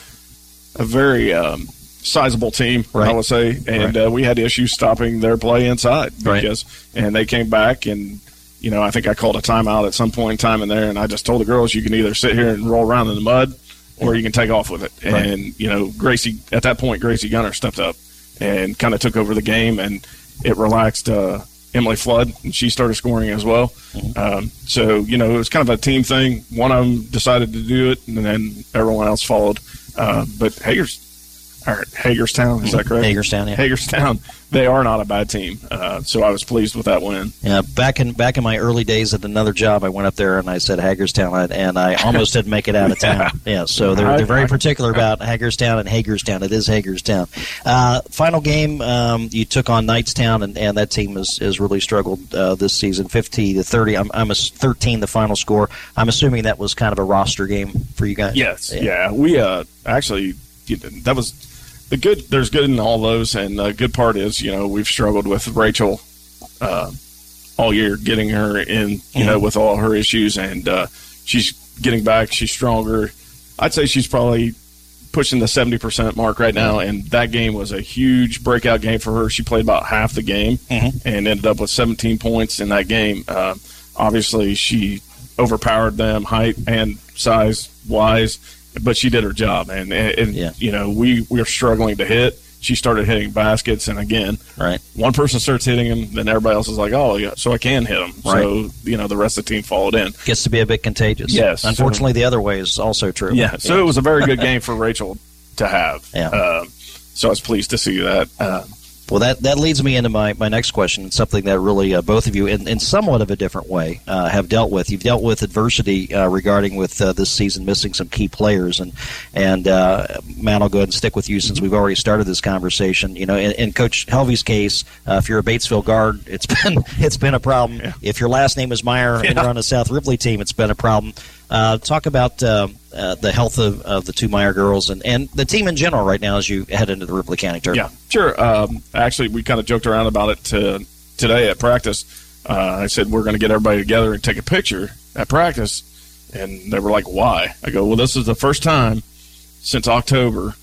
S8: a very um, sizable team, right. I would say, and right. uh, we had issues stopping their play inside because, right. and they came back and. You know, I think I called a timeout at some point in time in there, and I just told the girls, you can either sit here and roll around in the mud, or you can take off with it. And you know, Gracie at that point, Gracie Gunner stepped up and kind of took over the game, and it relaxed uh, Emily Flood, and she started scoring as well. Mm-hmm. Um, so you know, it was kind of a team thing. One of them decided to do it, and then everyone else followed. Uh, but Hager's or Hagerstown, is that correct?
S3: Hagerstown, yeah.
S8: Hagerstown, they are not a bad team. Uh, so I was pleased with that win.
S3: Yeah, back in back in my early days at another job, I went up there and I said Hagerstown, and I almost didn't make it out of town. yeah. yeah, so they're, they're very particular about Hagerstown and Hagerstown. It is Hagerstown. Uh, final game, um, you took on Knightstown, and, and that team has, has really struggled uh, this season, 50 to 30. I'm, I'm a 13 the final score. I'm assuming that was kind of a roster game for you guys.
S8: Yes, yeah. yeah. We uh, actually that was the good there's good in all those, and the good part is you know we've struggled with Rachel uh, all year, getting her in you mm-hmm. know with all her issues, and uh, she's getting back. She's stronger. I'd say she's probably pushing the 70% mark right now and that game was a huge breakout game for her she played about half the game mm-hmm. and ended up with 17 points in that game uh, obviously she overpowered them height and size wise but she did her job, and, and yeah. you know we we are struggling to hit. She started hitting baskets, and again,
S3: right,
S8: one person starts hitting them, then everybody else is like, oh, yeah, so I can hit them. Right. So you know the rest of the team followed in.
S3: Gets to be a bit contagious.
S8: Yes.
S3: Unfortunately, so, the other way is also true.
S8: Yeah. So it was a very good game for Rachel to have.
S3: Yeah.
S8: Uh, so I was pleased to see that. Uh,
S3: Well, that, that leads me into my, my next question, something that really uh, both of you, in, in somewhat of a different way, uh, have dealt with. You've dealt with adversity uh, regarding with uh, this season missing some key players, and and uh, Matt, I'll go ahead and stick with you since we've already started this conversation. You know, in, in Coach Helvey's case, uh, if you're a Batesville guard, it's been it's been a problem.
S8: Yeah.
S3: If your last name is Meyer and you're on a South Ripley team, it's been a problem. Uh, talk about uh, uh, the health of, of the two Meyer girls and, and the team in general right now as you head into the Ripley County tournament.
S8: Yeah, sure. Um, actually, we kind of joked around about it to, today at practice. Uh, I said we're going to get everybody together and take a picture at practice, and they were like, "Why?" I go, "Well, this is the first time since October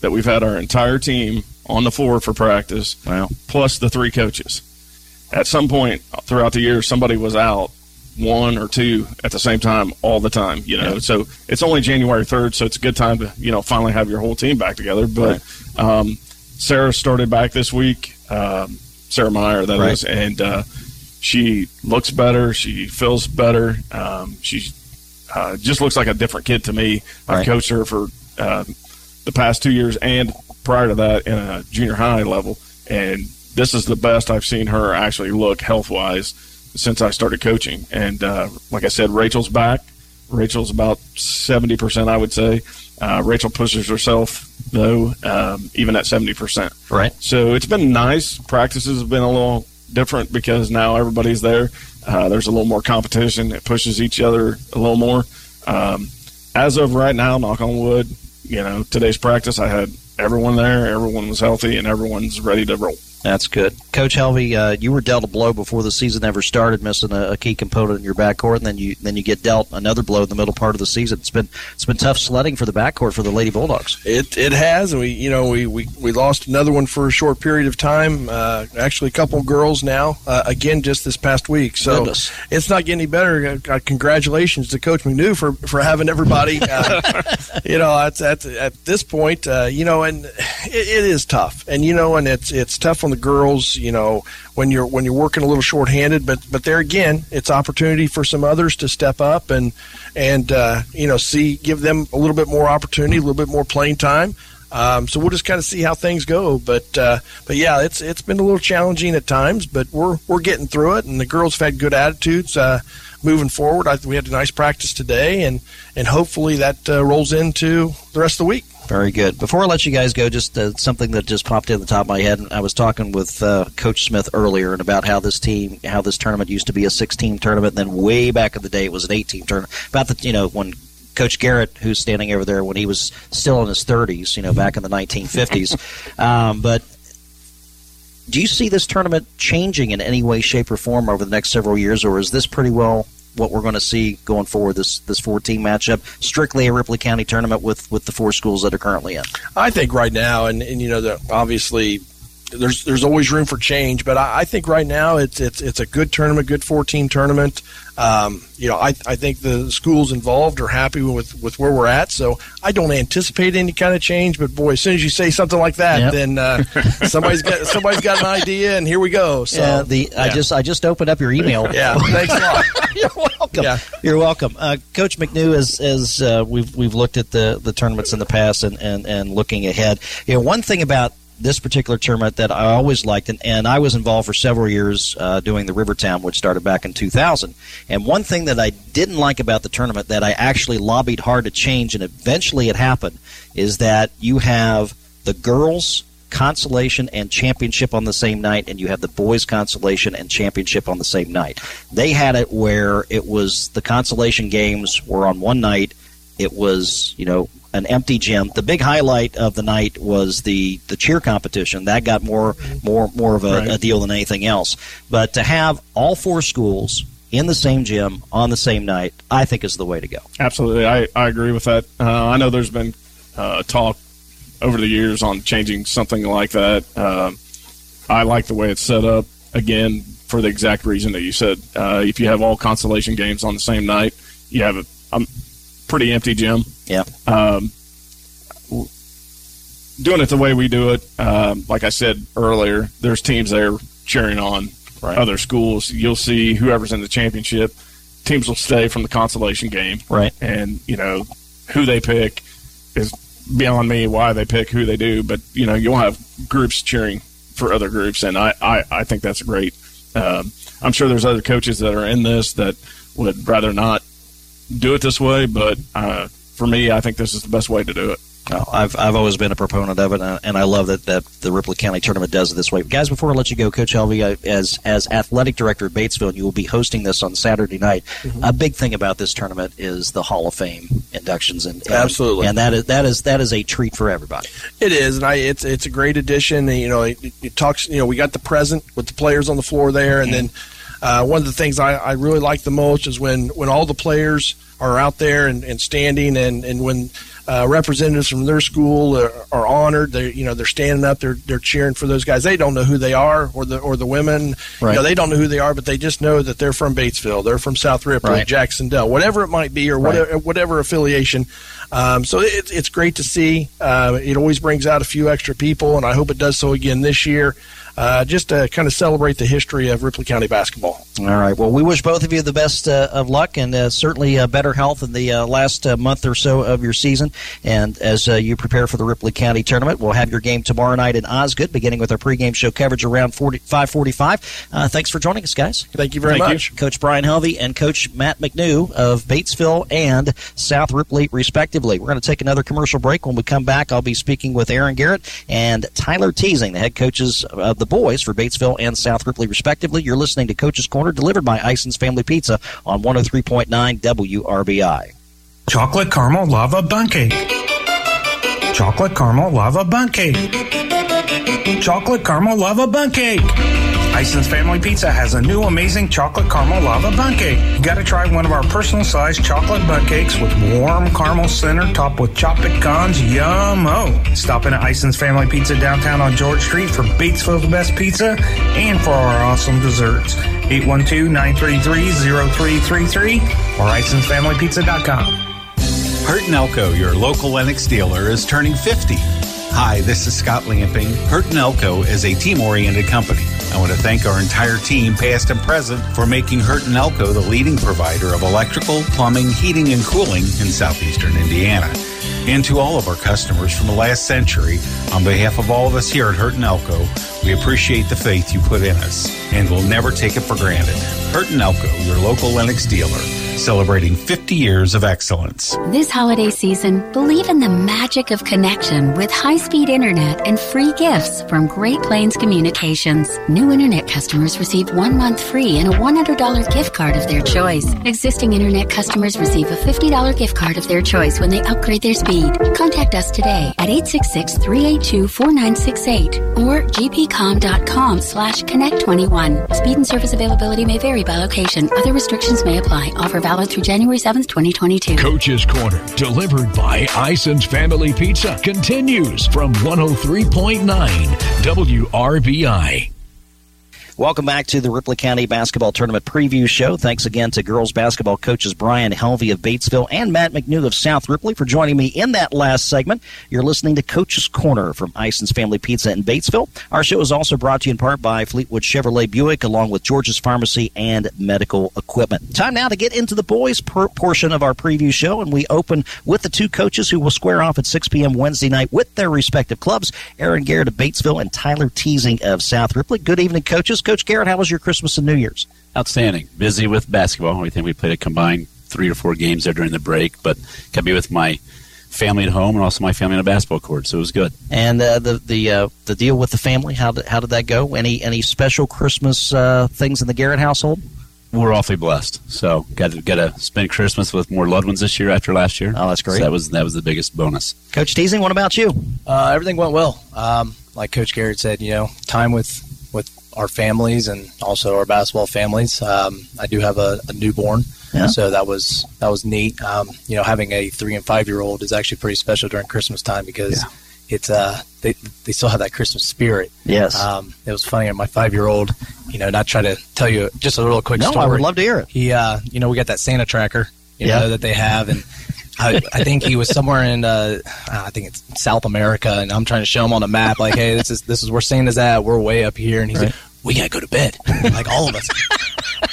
S8: that we've had our entire team on the floor for practice,
S3: Wow.
S8: plus the three coaches. At some point throughout the year, somebody was out." One or two at the same time all the time, you know. So it's only January third, so it's a good time to you know finally have your whole team back together. But um, Sarah started back this week. Um, Sarah Meyer, that is,
S3: Right.
S8: and uh, she looks better. She feels better. Um, she uh, just looks like a different kid to me.
S3: Right.
S8: I've coached her for um, the past two years and prior to that in a junior high level, and this is the best I've seen her actually look health wise since I started coaching. And uh, like I said, Rachel's back. Rachel's about seventy percent, I would say. Uh, Rachel pushes herself though, um, even at seventy percent.
S3: Right.
S8: So it's been nice. Practices have been a little different because now everybody's there. Uh, there's a little more competition. It pushes each other a little more. Um, as of right now, knock on wood, you know, today's practice, I had everyone there. Everyone was healthy and everyone's ready to roll.
S3: That's good. Coach Helvey, uh, you were dealt a blow before the season ever started, missing a, a key component in your backcourt, and then you then you get dealt another blow in the middle part of the season. It's been it's been tough sledding for the backcourt for the Lady Bulldogs.
S7: It it has, and we you know we, we, we lost another one for a short period of time. Uh, actually, a couple girls now. Uh, again, just this past week. So
S3: Goodness.
S7: it's not getting any better. Uh, congratulations to Coach McNew for for having everybody. Uh, you know, at at, at this point, uh, you know, and it, it is tough, and you know, and it's it's tough on the girls. You know, when you're when you're working a little shorthanded, but but there again, it's opportunity for some others to step up and and uh, you know see give them a little bit more opportunity, a little bit more playing time. Um, so we'll just kind of see how things go. But uh, but yeah, it's it's been a little challenging at times, but we're we're getting through it, and the girls have had good attitudes. Uh, Moving forward, I, we had a nice practice today, and, and hopefully that uh, rolls into the rest of the week.
S3: Very good. Before I let you guys go, just uh, something that just popped in the top of my head. I was talking with uh, Coach Smith earlier and about how this team, how this tournament used to be a six-team tournament, and then way back in the day it was an eight-team tournament. About the you know when Coach Garrett, who's standing over there, when he was still in his 30s, you know, back in the 1950s. um, but do you see this tournament changing in any way, shape, or form over the next several years, or is this pretty well what we're going to see going forward? This this four team matchup, strictly a Ripley County tournament with with the four schools that are currently in.
S7: I think right now, and, and you know, the, obviously there's there's always room for change, but I, I think right now it's it's it's a good tournament, good four team tournament. Um, you know, I, I think the schools involved are happy with, with where we're at, so I don't anticipate any kind of change. But boy, as soon as you say something like that,
S3: Yep.
S7: then uh, somebody's got somebody's got an idea, and here we go. So
S3: yeah, the I just I just opened up your email.
S7: yeah, thanks a lot.
S3: You're welcome.
S7: Yeah.
S3: You're welcome, uh, Coach McNew. As as uh, we've we've looked at the the tournaments in the past and, and and looking ahead, you know, one thing about this particular tournament that I always liked, and, and I was involved for several years uh, doing the Rivertown, which started back in 2000. And one thing that I didn't like about the tournament that I actually lobbied hard to change, and eventually it happened, is that you have the girls consolation and championship on the same night and you have the boys consolation and championship on the same night they had it where it was the consolation games were on one night it was you know an empty gym the big highlight of the night was the the cheer competition that got more more more of a,
S8: Right.
S3: a deal than anything else but to have all four schools in the same gym on the same night i think is the way to go
S8: Absolutely, I, I agree with that. Uh, I know there's been uh, talk over the years on changing something like that. Um, I like the way it's set up. Again, for the exact reason that you said. Uh, if you have all consolation games on the same night, you have a, a pretty empty gym.
S3: Yeah
S8: Um, doing it the way we do it, um, like I said earlier, there's teams there cheering on other schools. You'll see whoever's in the championship. Teams will stay from the consolation game,
S3: Right.
S8: And you know who they pick is beyond me why they pick who they do, but you know you'll have groups cheering for other groups, and I, I, I think that's great. Um, I'm sure there's other coaches that are in this that would rather not do it this way, but uh, for me, I think this is the best way to do it.
S3: Well, I've I've always been a proponent of it, and I love that, that the Ripley County tournament does it this way. Guys, before I let you go, Coach Helvey, uh, as as athletic director of Batesville, you will be hosting this on Saturday night.
S7: Mm-hmm.
S3: A big thing about this tournament is the Hall of Fame inductions, and, and
S7: Absolutely.
S3: and that is that is that is a treat for everybody.
S7: It is, and I it's it's a great addition. And, you know, it, it talks. You know, we got the present with the players on the floor there, and then uh, one of the things I, I really like the most is when when all the players are out there and, and standing, and and when uh, representatives from their school are, are honored. They you know they're standing up, they're they're cheering for those guys. They don't know who they are, or the or the women.
S3: Right.
S7: You know, they don't know who they are, but they just know that they're from Batesville, they're from South Ripley,
S3: Right.
S7: Jac-Cen-Del, whatever it might be, or
S3: Right.
S7: whatever whatever affiliation. Um, so it, it's great to see. Uh, it always brings out a few extra people, and I hope it does so again this year, uh, just to kind of celebrate the history of Ripley County basketball.
S3: All right. Well, we wish both of you the best uh, of luck and uh, certainly uh, better health in the uh, last uh, month or so of your season. And as uh, you prepare for the Ripley County tournament, we'll have your game tomorrow night in Osgood, beginning with our pregame show coverage around 40, 545. Uh, thanks for joining us, guys.
S7: Thank you very
S8: Thank you.
S7: much.
S3: Coach Brian Helvey and Coach Matt McNew of Batesville and South Ripley, respectively. We're going to take another commercial break. When we come back, I'll be speaking with Aaron Garrett and Tyler Teasing, the head coaches of the boys for Batesville and South Ripley, respectively. You're listening to Coach's Corner, delivered by Ison's Family Pizza on 103.9 WRBI.
S1: Chocolate caramel lava bun cake. Chocolate caramel lava bun cake. Chocolate caramel lava bun cake. Ison's Family Pizza has a new amazing chocolate caramel lava bun cake. You gotta try one of our personal sized chocolate bun cakes with warm caramel center topped with chopped pecans. Yum-o! Oh. Stop in at Ison's Family Pizza downtown on George Street for Batesville's best pizza and for our awesome desserts. 812-933-0333 or IsonsFamilyPizza.com.
S9: Hurt Elko, your local Lennox dealer, is turning 50. Hi, this is Scott Lamping. Hurt and Elko is a team-oriented company. I want to thank our entire team, past and present, for making Hurt and Elko the leading provider of electrical, plumbing, heating, and cooling in southeastern Indiana. And to all of our customers from the last century, on behalf of all of us here at Hurt and Elko, we appreciate the faith you put in us, and we'll never take it for granted. Hurt and Elko, your local Lennox dealer, celebrating 50 years of excellence.
S10: This holiday season, believe in the magic of connection with high speed internet and free gifts from Great Plains Communications. New internet customers receive one month free and a $100 gift card of their choice. Existing internet customers receive a $50 gift card of their choice when they upgrade their speed. Contact us today at 866 382 4968 or gpcom.com slash connect21. Speed and service availability may vary by location. Other restrictions may apply. Offer valid through January 7th, 2022.
S2: Coach's Corner, delivered by Ison's Family Pizza, continues from 103.9 WRBI.
S3: Welcome back to the Ripley County Basketball Tournament Preview Show. Thanks again to girls basketball coaches Brian Helvey of Batesville and Matt McNew of South Ripley for joining me in that last segment. You're listening to Coach's Corner from Ison's Family Pizza in Batesville. Our show is also brought to you in part by Fleetwood Chevrolet Buick along with George's Pharmacy and Medical Equipment. Time now to get into the boys portion of our preview show, and we open with the two coaches who will square off at 6 p.m. Wednesday night with their respective clubs, Aaron Garrett of Batesville and Tyler Teasing of South Ripley. Good evening, coaches. Coach Garrett, how was your Christmas and New Year's?
S11: Outstanding. Busy with basketball. I think we played a combined three or four games there during the break, but got to be with my family at home and also my family on a basketball court, so it was good.
S3: And uh, the the uh, the deal with the family, how did, how did that go? Any any special Christmas uh, things in the Garrett household?
S11: We're awfully blessed. So got to get to spend Christmas with more loved ones this year after last year.
S3: Oh, that's great.
S11: So that was that was the biggest bonus.
S3: Coach Teasing, what about you?
S12: Uh, everything went well. Um, like Coach Garrett said, you know, time with with our families and also our basketball families. Um, I do have a, a newborn,
S3: Yeah.
S12: so that was that was neat. Um, you know, having a three and five year old is actually pretty special during Christmas time because it's uh they they still have that Christmas spirit.
S3: Yes.
S12: Um, it was funny. My five year old, you know, not try to tell you just a real quick
S3: No, I would love to hear it.
S12: He, uh, you know, we got that Santa tracker, you
S3: Yeah.
S12: know, that they have, and I, I think he was somewhere in, uh, I think it's South America, and I'm trying to show him on a map, like, hey, this is this is where Santa's at. We're way up here, and he's like, we gotta go to bed, like all of us.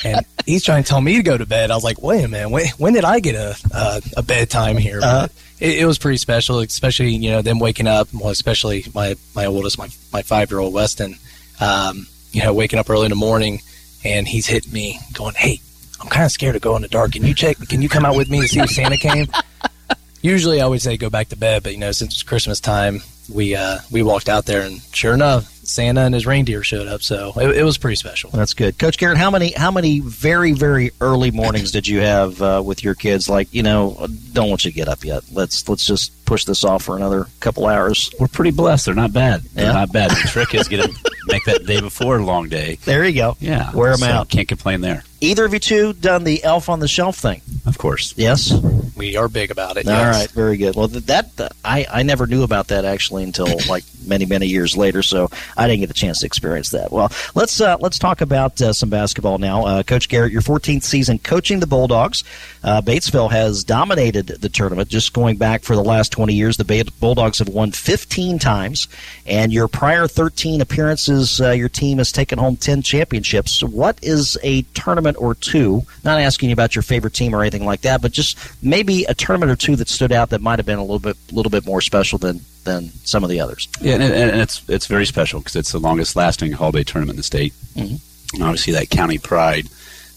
S12: and he's trying to tell me to go to bed. I was like, wait a minute, when, when did I get a a, a bedtime here? But it, it was pretty special, especially you know them waking up. Well, especially my my oldest, my my five year old Weston. um, you know, waking up early in the morning, and he's hitting me, going, "Hey, I'm kind of scared to go in the dark. Can you check? Can you come out with me to see if Santa came?" Usually, I would say go back to bed, but you know, since it's Christmas time, we uh, we walked out there, and sure enough, Santa and his reindeer showed up. So it, it was pretty special.
S3: That's good, Coach Garrett. How many how many very very early mornings did you have uh, with your kids? Like you know, don't want you to get up yet. Let's let's just push this off for another couple hours.
S11: We're pretty blessed. They're not bad. They're
S3: Yeah.
S11: not bad. The trick is get them make that day before a long day.
S3: There you go.
S11: Yeah,
S3: Wear 'em
S11: so
S3: out.
S11: Can't complain there.
S3: Either of you two done the elf on the shelf thing?
S11: Of course.
S3: Yes.
S12: We are big about it.
S3: All
S12: yes.
S3: right, very good. Well, th- that uh, I I never knew about that actually until like many many years later, so I didn't get a chance to experience that. Well, let's uh, let's talk about uh, some basketball now. Uh, Coach Garrett, your 14th season coaching the Bulldogs. Uh, Batesville has dominated the tournament. Just going back for the last 20 years, the Bulldogs have won 15 times, and your prior 13 appearances, uh, your team has taken home 10 championships. What is a tournament or two? Not asking you about your favorite team or anything like that, but just maybe a tournament or two that stood out that might have been a little bit, little bit more special than than some of the others.
S11: Yeah, and, and it's it's very special because it's the longest lasting holiday tournament in the state,
S3: Mhm.
S11: and obviously that county pride.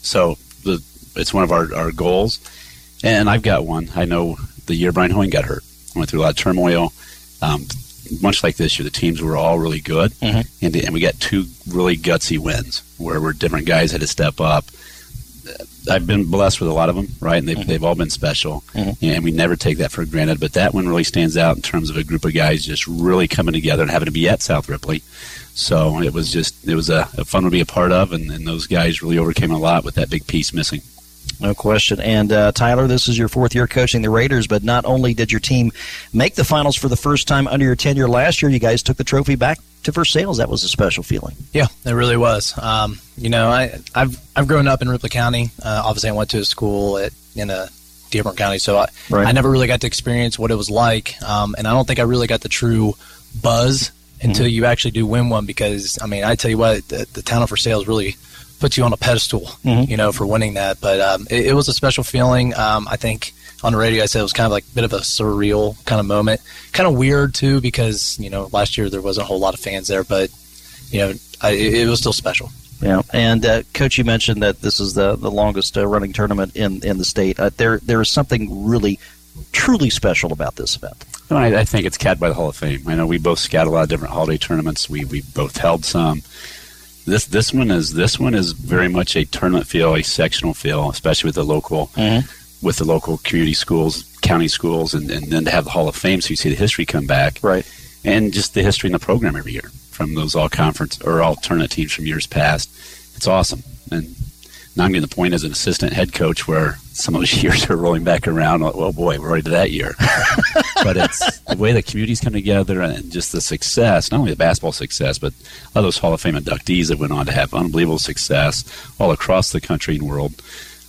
S11: So the it's one of our, our goals, and I've got one. I know the year Brian Hoying got hurt, went through a lot of turmoil. Um, much like this year, the teams were all really good,
S3: Mhm.
S11: and, and we got two really gutsy wins where where different guys had to step up. I've been blessed with a lot of them, right? And they've, mm-hmm. they've all been special, mm-hmm. and we never take that for granted. But that one really stands out in terms of a group of guys just really coming together and having to be at South Ripley. So it was just it was a, a fun to be a part of, and, and those guys really overcame a lot with that big piece missing.
S3: No question. And uh, Tyler, this is your fourth year coaching the Raiders, but not only did your team make the finals for the first time under your tenure last year, you guys took the trophy back to Versailles. That was a special feeling.
S12: Yeah, it really was. Um, you know, I, I've I've grown up in Ripley County. Uh, obviously, I went to a school at in a Dearborn County, so I,
S3: Right.
S12: I never really got to experience what it was like, um, and I don't think I really got the true buzz until
S3: Mm-hmm.
S12: you actually do win one. Because I mean, I tell you what, the, the town of Versailles really puts you on a pedestal,
S3: Mhm.
S12: you know, for winning that. But um, it, it was a special feeling. Um, I think on the radio, I said it was kind of like a bit of a surreal kind of moment, kind of weird too, because you know last year there wasn't a whole lot of fans there, but you know, I, it, it was still special.
S3: Yeah, and uh, Coach, you mentioned that this is the the longest uh, running tournament in in the state. Uh, there there is something really truly special about this event.
S11: No, I, I think it's capped by the Hall of Fame. I know we both scout a lot of different holiday tournaments. We we both held some. This this one is this one is very much a tournament feel, a sectional feel, especially with the local mm-hmm. with the local community schools, county schools, and, and then to have the Hall of Fame, so you see the history come back,
S3: right?
S11: And just the history in the program every year from those all conference or alternate teams from years past. It's awesome, and now I'm getting the point as an assistant head coach where some of those years are rolling back around. Like, oh boy, we're already to that year. but it's the way the communities come together and just the success, not only the basketball success, but all those Hall of Fame inductees that went on to have unbelievable success all across the country and world.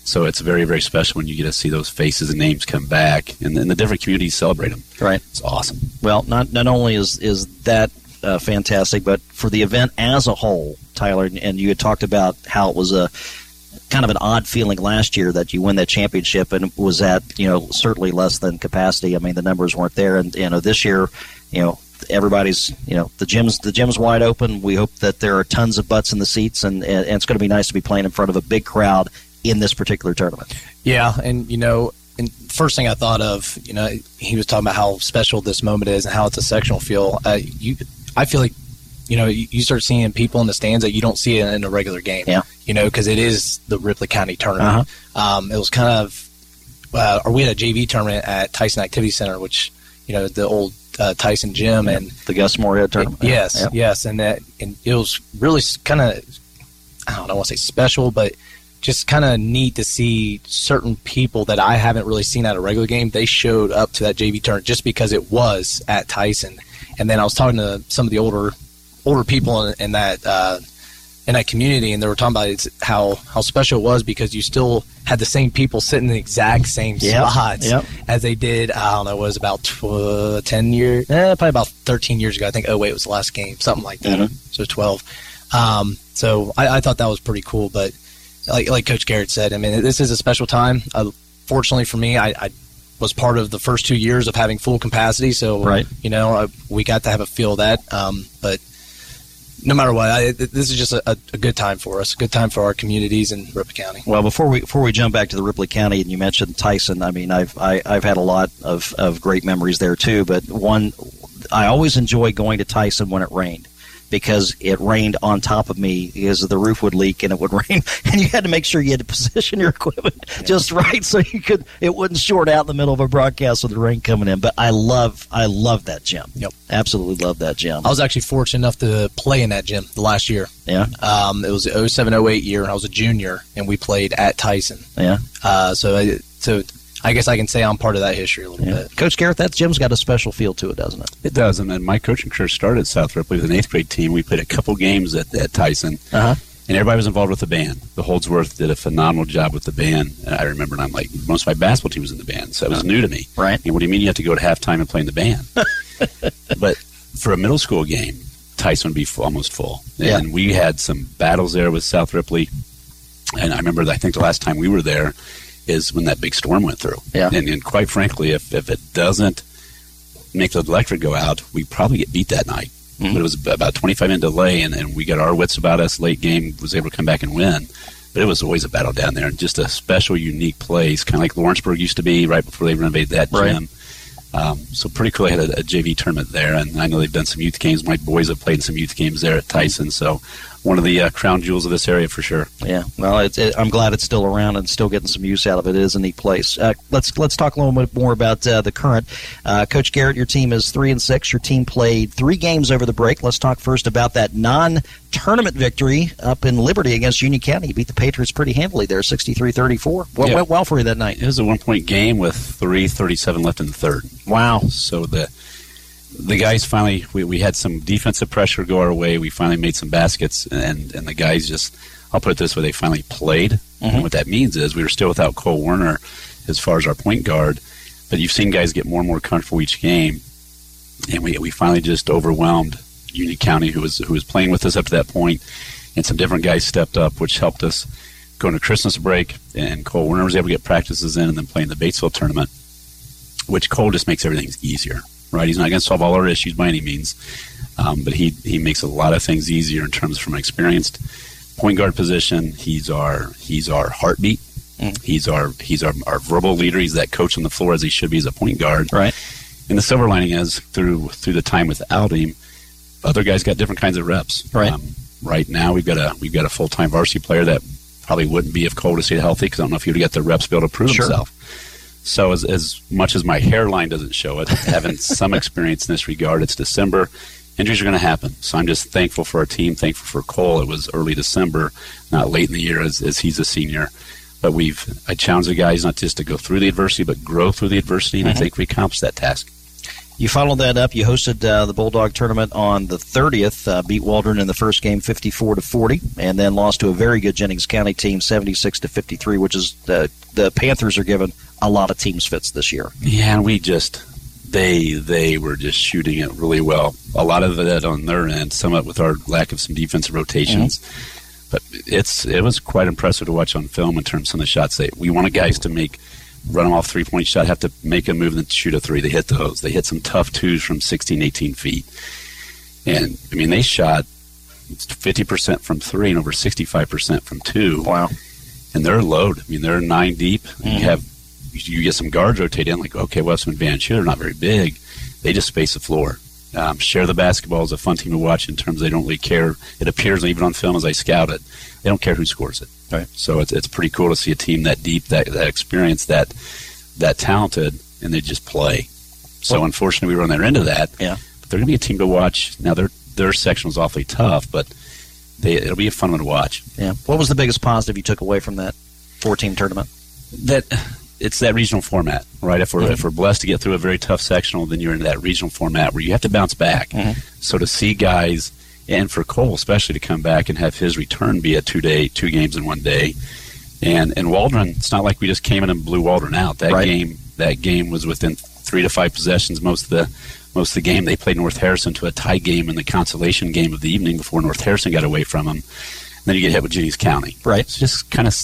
S11: So it's very, very special when you get to see those faces and names come back and, and the different communities celebrate them.
S3: Right.
S11: It's awesome.
S3: Well, not not only is is that uh, fantastic, but for the event as a whole, Tyler, and you had talked about how it was a kind of an odd feeling last year that you win that championship and was at you know certainly less than capacity. I mean, the numbers weren't there, and you know this year, you know everybody's you know the gym's the gym's wide open. We hope that there are tons of butts in the seats, and and it's going to be nice to be playing in front of a big crowd in this particular tournament.
S12: Yeah, and you know, and first thing I thought of, you know, he was talking about how special this moment is and how it's a sectional feel. Uh, you, I feel like, you know, you, start seeing people in the stands that you don't see in a regular game.
S3: Yeah.
S12: You know, because it is the Ripley County tournament. Um, it was kind of, uh, or we had a JV tournament at Tyson Activity Center, which, you know, the old uh, Tyson gym and
S3: the Gus Moorhead tournament.
S12: yes,
S3: Yeah.
S12: yes, and that and it was really kind of I don't know, I want to say special, but just kind of neat to see certain people that I haven't really seen at a regular game. They showed up to that JV tournament just because it was at Tyson. And then I was talking to some of the older older people in, in that uh, in that community, and they were talking about it's how how special it was because you still had the same people sitting in the exact same
S3: Yep,
S12: spots
S3: yep.
S12: as they did. I don't know, it was about tw- uh, ten years, eh, probably about thirteen years ago. I think. Oh wait, it was the last game, something like that.
S3: Mhm.
S12: So twelve. Um, so I, I thought that was pretty cool. But like like Coach Garrett said, I mean, this is a special time. Uh, fortunately for me, I, I was part of the first two years of having full capacity. So
S3: Right.
S12: you know, I, we got to have a feel of that. Um, but no matter what, I, this is just a, a good time for us, a good time for our communities in Ripley County.
S3: Well, before we before we jump back to the Ripley County, and you mentioned Tyson, I mean, I've I, I've had a lot of, of great memories there too. But one, I always enjoy going to Tyson when it rained because it rained on top of me because the roof would leak and it would rain. And you had to make sure you had to position your equipment yeah. just right so you could it wouldn't short out in the middle of a broadcast with the rain coming in. But i love i love that gym.
S12: Yep.
S3: Absolutely love that gym.
S12: I was actually fortunate enough to play in that gym the last year.
S3: Yeah?
S12: Um, it was the 0708 year and i was a junior and we played at tyson.
S3: Yeah.
S12: Uh, so I, so I guess I can say I'm part of that history a little yeah. bit.
S3: Coach Garrett, that gym's got a special feel to it, doesn't it?
S11: It does. And, then my coaching career started at South Ripley with an eighth grade team. We played a couple games at, at Tyson.
S3: Uh-huh.
S11: And everybody was involved with the band. The Holdsworth did a phenomenal job with the band. And I remember, and I'm like, most of my basketball team was in the band, so it was new to me.
S3: Right.
S11: And what do you mean you have to go to halftime and play in the band? but for a middle school game, Tyson would be full, almost full. And
S3: yeah.
S11: we had some battles there with South Ripley. And I remember, I think the last time we were there, is when that big storm went through.
S3: Yeah.
S11: And, and quite frankly, if, if it doesn't make the electric go out, we probably get beat that night. Mm-hmm. But it was about 25 minute delay, and, and we got our wits about us late game, was able to come back and win. But it was always a battle down there, and just a special, unique place, kind of like Lawrenceburg used to be right before they renovated that
S3: right.
S11: gym. Um, so pretty cool. I had a, a, JV tournament there, and I know they've done some youth games. My boys have played some youth games there at Tyson. So one of the uh, crown jewels of this area for sure.
S3: Yeah, well, it, I'm glad it's still around and still getting some use out of it. It is a neat place. Uh, let's let's talk a little bit more about uh, the current. Uh, Coach Garrett, your team is three and six. Your team played three games over the break. Let's talk first about that non-tournament victory up in Liberty against Union County. You beat the Patriots pretty handily there, 63-34. What yeah. went well for you that night?
S11: It was a one-point game with 3:37 left in the third.
S3: Wow.
S11: So the the guys finally we, we had some defensive pressure go our way. We finally made some baskets, and and the guys just I'll put it this way: they finally played. Mm-hmm. And what that means is we were still without Cole Werner as far as our point guard, but you've seen guys get more and more comfortable each game, and we we finally just overwhelmed Union County, who was who was playing with us up to that point, and some different guys stepped up, which helped us go into Christmas break, and Cole Werner was able to get practices in, and then play in the Batesville tournament, which Cole just makes everything easier right? He's not going to solve all our issues by any means, um, but he he makes a lot of things easier in terms from an experienced point guard position. He's our he's our heartbeat. Mm. He's our he's our, our verbal leader. He's that coach on the floor as he should be as a point guard.
S3: Right.
S11: And the silver lining is through through the time without him, other guys got different kinds of reps.
S3: Right. Um,
S11: right now we've got a we've got a full time varsity player that probably wouldn't be if Cole stayed healthy because I don't know if he would get the reps to be able to prove
S3: sure.
S11: himself. So as, as much as my hairline doesn't show it, having some experience in this regard, it's December. Injuries are going to happen. So I'm just thankful for our team, thankful for Cole. It was early December, not late in the year as, as he's a senior. But we've I challenge the guys not just to go through the adversity, but grow through the adversity, and mm-hmm. I think we accomplished that task.
S3: You followed that up. You hosted uh, the Bulldog tournament on the 30th. Uh, beat Waldron in the first game, 54 to 40, and then lost to a very good Jennings County team, 76 to 53. Which is uh, the Panthers are given a lot of teams fits this year.
S11: Yeah, and we just they they were just shooting it really well. A lot of that on their end, some of it with our lack of some defensive rotations. Mm-hmm. But it's it was quite impressive to watch on film in terms of some of the shots. They we wanted guys to make run them off three point shot, have to make a move and shoot a three. They hit those. They hit some tough twos from 16, 18 feet. And I mean, they shot 50% from three and over 65% from two.
S3: Wow.
S11: And they're load. I mean, they're nine deep. Mm-hmm. You have, you get some guards rotate in, like, okay, some advanced shooter, not very big. They just space the floor. Um, share the basketball is a fun team to watch in terms they don't really care. It appears even on film as I scout it, they don't care who scores it.
S3: Right.
S11: So it's it's pretty cool to see a team that deep, that that experienced, that that talented, and they just play. So well, unfortunately, we were on their end of that.
S3: Yeah.
S11: But they're going to be a team to watch. Now their their section was awfully tough, but they, it'll be a fun one to watch.
S3: Yeah. What was the biggest positive you took away from that four team tournament?
S11: That it's that regional format, right? If we're mm-hmm. if we're blessed to get through a very tough sectional, then you're in that regional format where you have to bounce back.
S3: Mm-hmm.
S11: So to see guys and for Cole especially to come back and have his return be a two day, two games in one day. And and Waldron, it's not like we just came in and blew Waldron out. That
S3: right.
S11: game that game was within three to five possessions most of the most of the game. They played North Harrison to a tie game in the consolation game of the evening before North Harrison got away from them. And then you get hit with Jennings County.
S3: Right.
S11: It's just kind of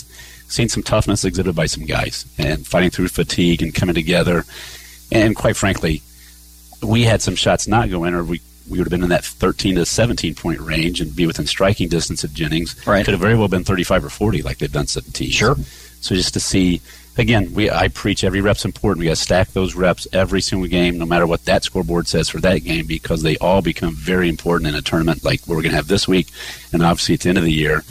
S11: seen some toughness exhibited by some guys and fighting through fatigue and coming together. And quite frankly, we had some shots not go in, or we we would have been in that 13 to 17 point range and be within striking distance of Jennings.
S3: Right.
S11: Could have very well been 35 or 40 like they've done 17.
S3: Sure.
S11: So just to see, again, we I preach every rep's important. We got to stack those reps every single game, no matter what that scoreboard says for that game, because they all become very important in a tournament like what we're going to have this week, and obviously at the end of the year.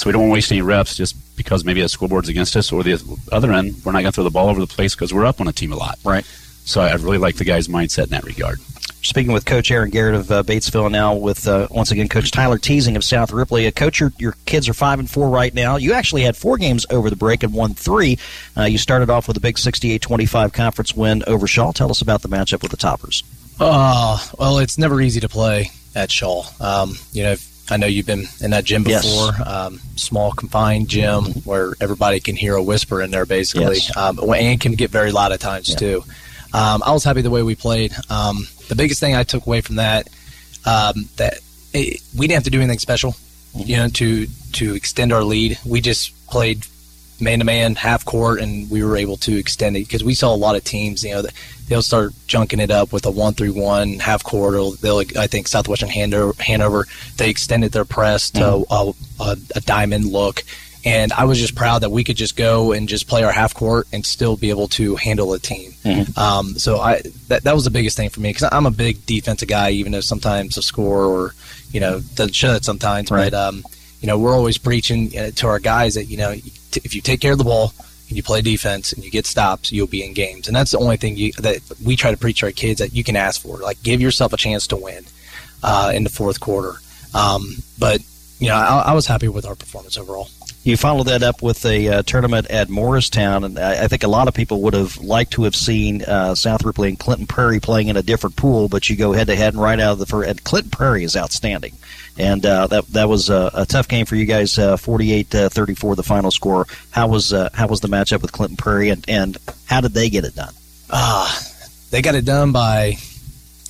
S11: So we don't want to waste any reps just because maybe the scoreboard's against us, or the other end, we're not going to throw the ball over the place because we're up on a team a lot.
S3: Right.
S11: So I really like the guy's mindset in that regard.
S3: Speaking with Coach Aaron Garrett of uh, Batesville, and now with uh, once again Coach Tyler Teasing of South Ripley. Uh, Coach, your, your kids are five and four right now. You actually had four games over the break and won three. Uh, you started off with a big 68-25 conference win over Shawe. Tell us about the matchup with the Toppers.
S12: Oh, well, it's never easy to play at Shawe. Um, you know, I know you've been in that gym
S3: Yes.
S12: before. Um, small, confined gym where everybody can hear a whisper in there, basically,
S3: Yes.
S12: um, and can get very loud at times too. Um, I was happy the way we played. Um, the biggest thing I took away from that um, that it, we didn't have to do anything special, you know, to to extend our lead. We just played man to man, half court, and we were able to extend it because we saw a lot of teams. You know, that they'll start junking it up with a one through one half court. Or they'll, I think, Southwestern Hanover, Hanover they extended their press to a, a, a diamond look. And I was just proud that we could just go and just play our half court and still be able to handle a team. Um, so I that that was the biggest thing for me because I'm a big defensive guy, even though sometimes the score or you know doesn't show that sometimes.
S3: Right.
S12: But um, you know we're always preaching uh, to our guys that you know t- if you take care of the ball and you play defense and you get stops, you'll be in games. And that's the only thing you, that we try to preach our kids that you can ask for. Like give yourself a chance to win uh, in the fourth quarter. Um, but you know I, I was happy with our performance overall.
S3: You followed that up with a uh, tournament at Morristown, and I, I think a lot of people would have liked to have seen uh, Ripley and Clinton Prairie playing in a different pool, but you go head to head and right out of the first. And Clinton Prairie is outstanding, and uh, that that was a, a tough game for you guys. uh, Forty-eight uh, thirty-four, the final score. How was uh, how was the matchup with Clinton Prairie, and, and how did they get it done?
S12: Ah, they got it done by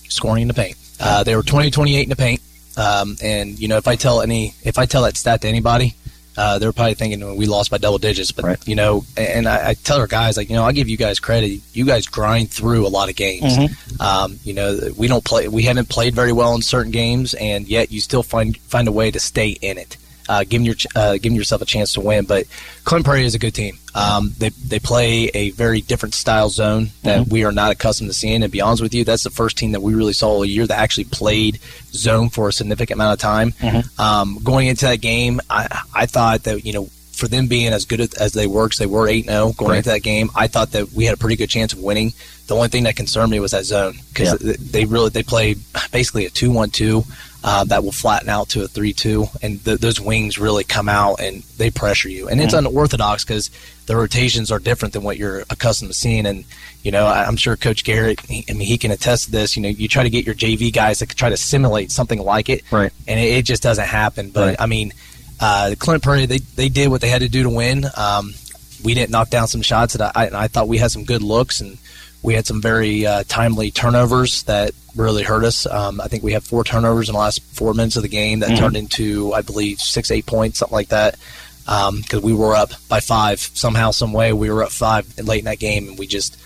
S12: scoring in the paint. Uh, they were 20 28 in the paint. Um, and you know, if I tell any, if I tell that stat to anybody, uh, they're probably thinking "Oh, we lost by double digits. But you know, and I, I tell our guys like, you know, I give you guys credit. You guys grind through a lot of games.
S3: Mhm.
S12: Um, you know, we don't play. We haven't played very well in certain games, and yet you still find find a way to stay in it. Uh, giving your uh, giving yourself a chance to win, but Clinton Prairie is a good team. Um, they they play a very different style zone that we are not accustomed to seeing. And be honest with you, that's the first team that we really saw all year that actually played zone for a significant amount of time. Um, going into that game, I, I thought that you know for them being as good as they were, because they were 8 0 going
S3: Right.
S12: into that game, I thought that we had a pretty good chance of winning. The only thing that concerned me was that zone because
S3: Yeah.
S12: they really they played basically a two one two. Uh, that will flatten out to a 3-2 and th- those wings really come out and they pressure you and it's
S3: Mhm.
S12: unorthodox because the rotations are different than what you're accustomed to seeing and you know I- i'm sure coach garrett he, i mean he can attest to this you know you try to get your jv guys to try to simulate something like it
S3: Right.
S12: and it, it just doesn't happen but
S3: Right.
S12: i mean uh, clint prairie they, they did what they had to do to win um, we didn't knock down some shots that I, I thought we had some good looks and we had some very uh, timely turnovers that really hurt us. Um, I think we had four turnovers in the last four minutes of the game that
S3: Mhm.
S12: turned into, I believe, six, eight points, something like that. Because we were up by five somehow, some way. We were up five late in that game, and we just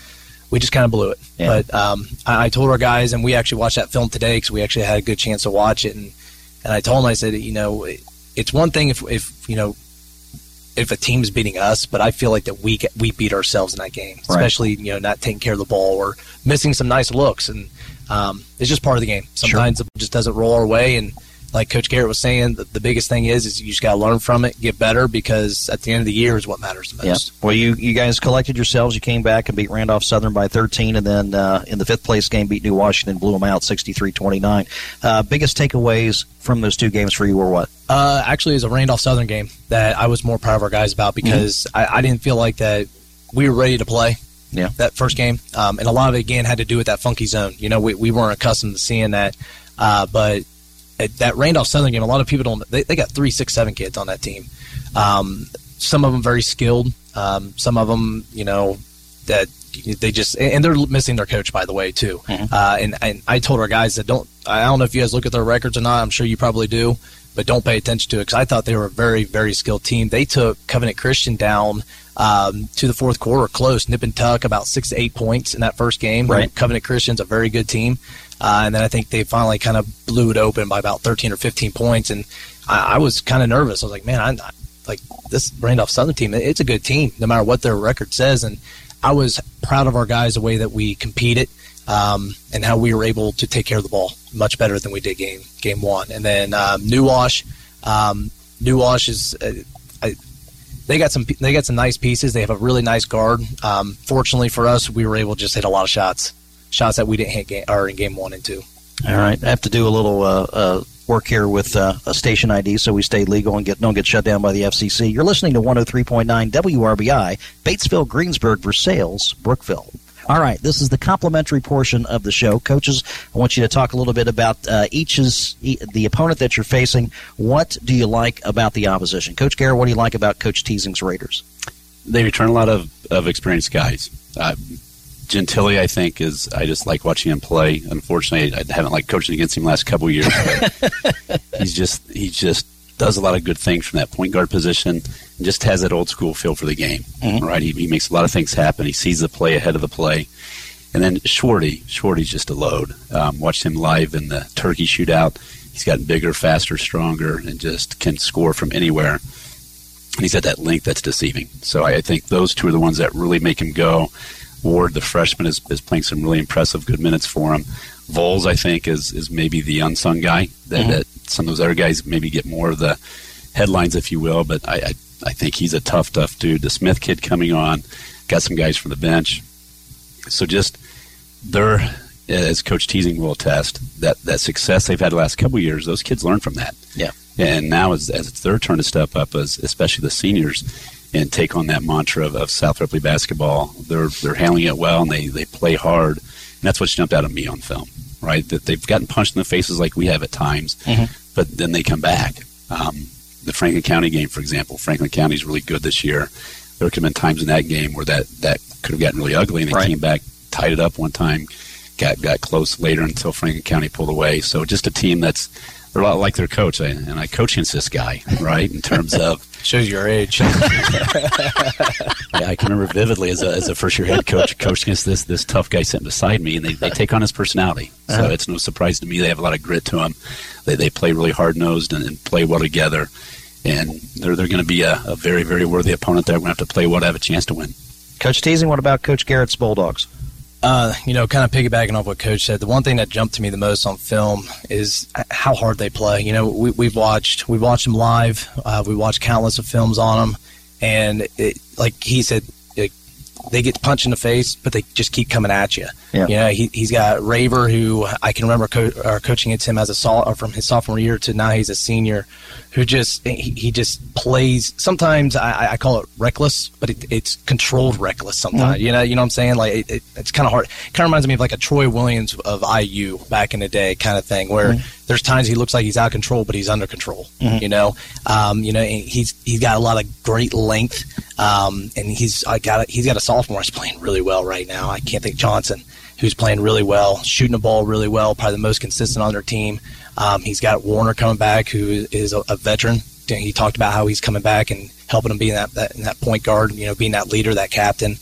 S12: we just kind of blew it.
S3: Yeah.
S12: But um, I, I told our guys, and we actually watched that film today because we actually had a good chance to watch it. And and I told them, I said, you know, it, it's one thing if if you know if a team's beating us, but I feel like that we we beat ourselves in that game,
S3: Right.
S12: especially you know not taking care of the ball or missing some nice looks, and um, it's just part of the game. Sometimes it just doesn't roll our way, and like Coach Garrett was saying, the, the biggest thing is is you just got to learn from it, get better, because at the end of the year is what matters the
S3: Yeah.
S12: most.
S3: Well, you you guys collected yourselves. You came back and beat Randolph Southern by 13, and then uh, in the fifth place game beat New Washington, blew them out 63-29. Uh, biggest takeaways from those two games for you were what?
S12: Uh, actually, it was a Randolph Southern game that I was more proud of our guys about because I, I didn't feel like that we were ready to play.
S3: Yeah.
S12: That first game, um, and a lot of it again had to do with that funky zone. You know, we, we weren't accustomed to seeing that, uh, but at that Randolph Southern game, a lot of people don't. They, they got three, six, seven kids on that team. Um, some of them very skilled. Um, some of them, you know, that they just and they're missing their coach by the way too. Uh, and and I told our guys that don't. I don't know if you guys look at their records or not. I'm sure you probably do, but don't pay attention to it because I thought they were a very very skilled team. They took Covenant Christian down um, to the fourth quarter, close, nip and tuck, about six to eight points in that first game.
S3: Right.
S12: Covenant Christian's a very good team. Uh, and then I think they finally kind of blew it open by about 13 or 15 points. And I, I was kind of nervous. I was like, man, I, I like this Randolph Southern team. It's a good team, no matter what their record says. And I was proud of our guys the way that we competed um, and how we were able to take care of the ball much better than we did game game one. And then um, New Wash, um, New Wash is. Uh, they got some. They got some nice pieces. They have a really nice guard. Um, fortunately for us, we were able to just hit a lot of shots, shots that we didn't hit game, or in game one and two.
S3: All right, I have to do a little uh, uh, work here with uh, a station ID so we stay legal and get don't get shut down by the FCC. You're listening to 103.9 WRBI, Batesville, Greensburg, Versailles, Brookville. All right, this is the complimentary portion of the show. Coaches, I want you to talk a little bit about uh, each's e- the opponent that you're facing. What do you like about the opposition? Coach Garrett, what do you like about Coach Teasing's Raiders?
S11: They return a lot of, of experienced guys. Uh, Gentili, I think, is I just like watching him play. Unfortunately, I haven't liked coaching against him the last couple of years. But he's just he's just does a lot of good things from that point guard position and just has that old school feel for the game. Right, he, he makes a lot of things happen. He sees the play ahead of the play. And then Shorty, Shorty's just a load. Um, watched him live in the Turkey shootout. He's gotten bigger, faster, stronger, and just can score from anywhere. And he's at that length that's deceiving. So I, I think those two are the ones that really make him go. Ward, the freshman, is, is playing some really impressive, good minutes for him. Voles, I think, is is maybe the unsung guy that,
S3: Mhm.
S11: that some of those other guys maybe get more of the headlines, if you will. But I, I I think he's a tough, tough dude. The Smith kid coming on, got some guys from the bench. So just they're as Coach Teasing will attest that that success they've had the last couple of years, those kids learn from that.
S3: Yeah.
S11: And now, as, as it's their turn to step up, as especially the seniors, and take on that mantra of, of South Ripley basketball, they're they're handling it well and they they play hard, that's what's jumped out at me on film. Right, that they've gotten punched in the faces like we have at times, but then they come back. Um, the Franklin County game, for example, Franklin County is really good this year. There could have been times in that game where that that could have gotten really ugly, and they
S3: Right.
S11: came back, tied it up one time, got got close later until Franklin County pulled away. So just a team that's they're a lot like their coach, I- and I coach against this guy, right? In terms of
S12: shows your age.
S11: yeah, I can remember vividly as a, as a first year head coach, coached against this this tough guy sitting beside me, and they, they take on his personality. So
S3: Uh-huh.
S11: it's no surprise to me they have a lot of grit to them. They they play really hard nosed and, and play well together, and they're they're going to be a, a very very worthy opponent. That we're going to have to play well to have a chance to win.
S3: Coach Teasing, what about Coach Garrett's Bulldogs?
S12: Uh, you know, kind of piggybacking off what Coach said, the one thing that jumped to me the most on film is how hard they play. You know, we, we've watched we've watched them live. Uh, we watched countless of films on them, and it, like he said, they get punched in the face, but they just keep coming at you.
S3: Yeah.
S12: You know, he, he's got Raver, who I can remember co- or coaching against him as a sol- or from his sophomore year to now he's a senior, who just he, he just plays. Sometimes I, I call it reckless, but it, it's controlled reckless. Sometimes
S3: Mhm.
S12: you know, you know what I'm saying? Like it, it, it's kind of hard. Kind of reminds me of like a Troy Williams of IU back in the day, kind of thing, where
S3: Mhm.
S12: There's times he looks like he's out of control, but he's under control.
S3: Mhm.
S12: You know, um, you know, he's he's got a lot of great length, um, and he's I got a, he's got a sophomore who's playing really well right now. I can't think Johnson, who's playing really well, shooting the ball really well, probably the most consistent on their team. Um, he's got Warner coming back, who is a, a veteran. He talked about how he's coming back and helping him be in that, that that point guard, you know, being that leader, that captain.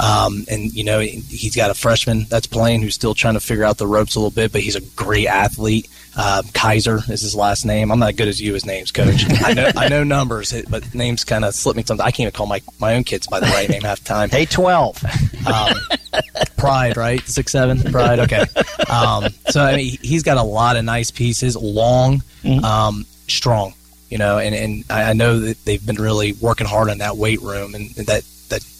S12: Um, and you know he's got a freshman that's playing who's still trying to figure out the ropes a little bit, but he's a great athlete. Uh, Kaiser is his last name. I'm not good as you as names, coach. I know I know numbers, but names kind of slip me sometimes. I can't even call my, my own kids by the right name half the time.
S3: Hey, twelve.
S12: Um, Pride, right? Six seven. Pride. Okay. Um, so I mean, he's got a lot of nice pieces, long, um, strong. You know, and, and I know that they've been really working hard on that weight room, and that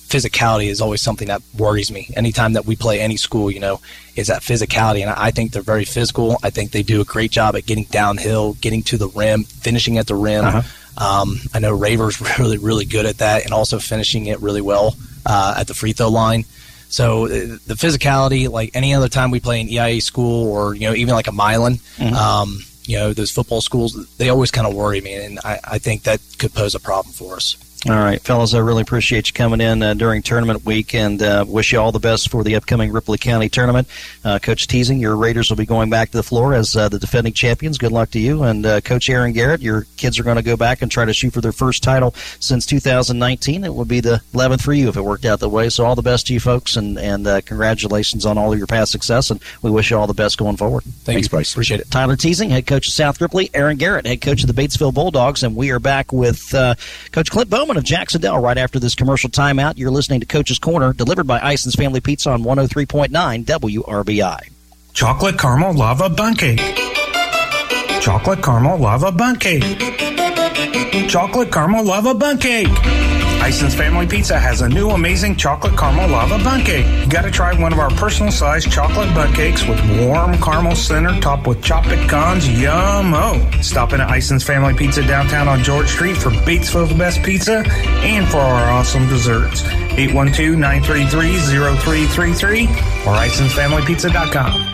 S12: physicality is always something that worries me. Anytime that we play any school, you know, is that physicality, and I think they're very physical. I think they do a great job at getting downhill, getting to the rim, finishing at the rim.
S3: Uh-huh.
S12: Um, I know Raver's really, really good at that, and also finishing it really well uh, at the free throw line. So uh, the physicality, like any other time we play an EIA school, or you know, even like a Milan,
S3: Mhm.
S12: um, you know, those football schools, they always kind of worry me, and I, I think that could pose a problem for us.
S3: All right, fellas, I really appreciate you coming in uh, during tournament week and uh, wish you all the best for the upcoming Ripley County tournament. Uh, Coach Teasing, your Raiders will be going back to the floor as uh, the defending champions. Good luck to you. And uh, Coach Aaron Garrett, your kids are going to go back and try to shoot for their first title since 2019. It would be the 11th for you if it worked out that way. So all the best to you folks, and, and uh, congratulations on all of your past success, and we wish you all the best going forward.
S12: Thank
S11: Thanks,
S12: you.
S11: Bryce.
S12: Appreciate it.
S3: Tyler Teasing, head coach of South Ripley. Aaron Garrett, head coach of the Batesville Bulldogs. And we are back with uh, Coach Clint Bowman of Jacksonville right after this commercial timeout. You're listening to Coach's Corner, delivered by Ison's Family Pizza on 103.9 WRBI.
S1: Chocolate caramel lava bun cake. Chocolate caramel lava bun cake. Chocolate caramel lava bun cake. Ison's Family Pizza has a new amazing chocolate caramel lava bun cake. You gotta try one of our personal sized chocolate bun cakes with warm caramel center topped with chopped pecans. Yum-o! Oh. Stop in at Ison's Family Pizza downtown on George Street for Batesville's best pizza and for our awesome desserts. 812-933-0333 or IsonsFamilyPizza.com.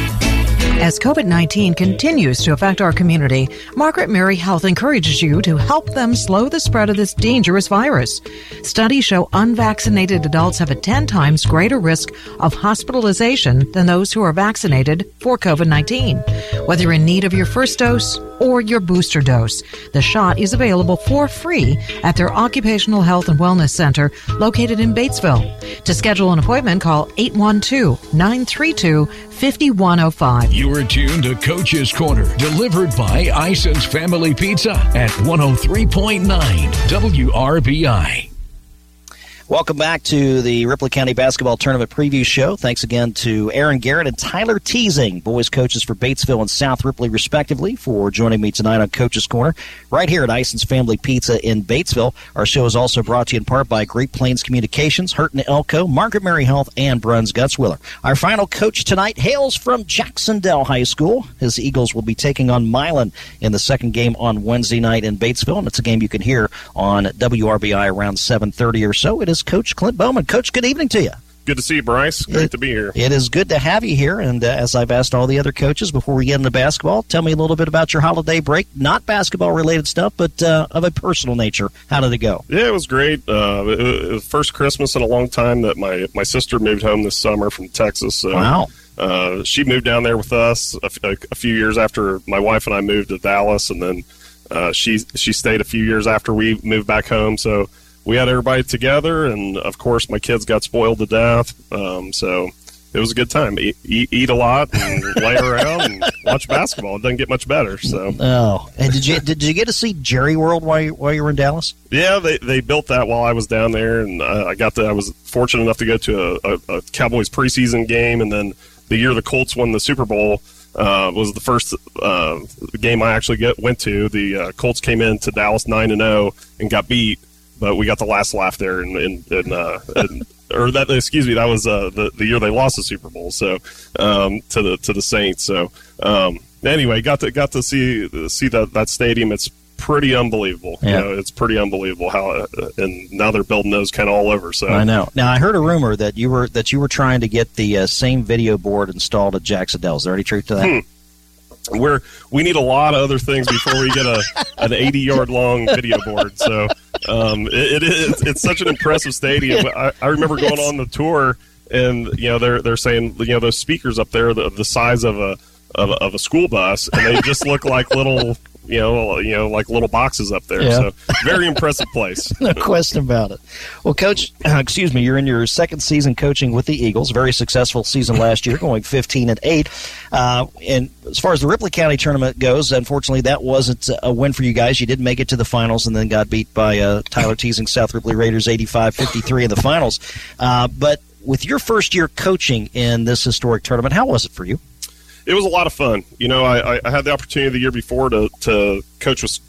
S13: As COVID 19 continues to affect our community, Margaret Mary Health encourages you to help them slow the spread of this dangerous virus. Studies show unvaccinated adults have a 10 times greater risk of hospitalization than those who are vaccinated for COVID 19. Whether in need of your first dose or your booster dose, the shot is available for free at their Occupational Health and Wellness Center located in Batesville. To schedule an appointment, call 812 932 5105.
S2: You are tuned to Coach's Corner, delivered by Ison's Family Pizza at 103.9 WRBI.
S3: Welcome back to the Ripley County Basketball Tournament Preview Show. Thanks again to Aaron Garrett and Tyler Teasing, boys coaches for Batesville and South Ripley, respectively, for joining me tonight on Coach's Corner, right here at Ison's Family Pizza in Batesville. Our show is also brought to you in part by Great Plains Communications, Hurton Elko, Margaret Mary Health, and Bruns Gutzwiller. Our final coach tonight hails from Jacksonville High School. His Eagles will be taking on Milan in the second game on Wednesday night in Batesville, and it's a game you can hear on WRBI around 7.30 or so. It is Coach Clint Bowman. Coach, good evening to you.
S14: Good to see you, Bryce. Great
S3: It-
S14: to be here.
S3: It is good to have you here. And uh, as I've asked all the other coaches before we get into basketball, tell me a little bit about your holiday break. Not basketball related stuff, but uh, of a personal nature. How did it go?
S14: Yeah, it was great. Uh, it, it was first Christmas in a long time that my, my sister moved home this summer from Texas. So,
S3: Wow.
S14: Uh, she moved down there with us a few years after my wife and I moved to Dallas, and then uh, she she stayed a few years after we moved back home. So we had everybody together, and of course my kids got spoiled to death. Um, so it was a good time. Eat, eat, eat a lot and lay around and watch basketball. It doesn't get much better. So
S3: Oh, and did you did you get to see Jerry World while you, while you were in Dallas?
S14: Yeah, they, they built that while I was down there, and I, I got to. I was fortunate enough to go to a, a, a Cowboys preseason game, and then the year the Colts won the Super Bowl uh, was the first uh, game I actually get, went to. The uh, Colts came in to Dallas nine and zero and got beat, but we got the last laugh there, and in, in, in, uh, or that excuse me, that was uh, the the year they lost the Super Bowl. So um, to the to the Saints. So um, anyway, got to got to see see that that stadium. It's pretty unbelievable.
S3: Yeah.
S14: You know, it's pretty unbelievable how, uh, and now they're building those kind of all over. So
S3: I know. Now I heard a rumor that you were that you were trying to get the uh, same video board installed at Jacksonville. Is there any truth to that?
S14: Hmm. We're we need a lot of other things before we get a an 80 yard long video board. So um, it, it is it's such an impressive stadium. I, I remember going on the tour, and you know they're they're saying you know those speakers up there the, the size of a of, a- of a school bus, and they just look like little you know you know like little boxes up there.
S3: Yeah.
S14: So very impressive place.
S3: no question about it. Well, Coach, excuse me, you're in your second season coaching with the Eagles. Very successful season last year, going 15 and eight. Uh, and as far as the Ripley County tournament goes, unfortunately, that wasn't a win for you guys. You did make it to the finals and then got beat by uh, Tyler Teasing South Ripley Raiders 85-53 in the finals. Uh, but with your first year coaching in this historic tournament, how was it for you?
S14: It was a lot of fun. You know, I, I, I had the opportunity the year before to, to coach with Coach Smith with the girls, and they just look like little, you know, like little boxes up there. So very impressive place.
S3: No question about it. Well, Coach, excuse me, you're in your second season coaching with the Eagles. Very successful season last year, going 15 and eight. Uh, and as far as the Ripley County tournament goes, unfortunately, that wasn't a, a win for you guys. You did make it to the finals and then got beat by Tyler Teasing South Ripley Raiders 85-53 in the finals. But with your first year coaching in this historic tournament, how was it for you?
S14: it was a lot of fun. You know, I, I- I had the opportunity the year before to, to coach with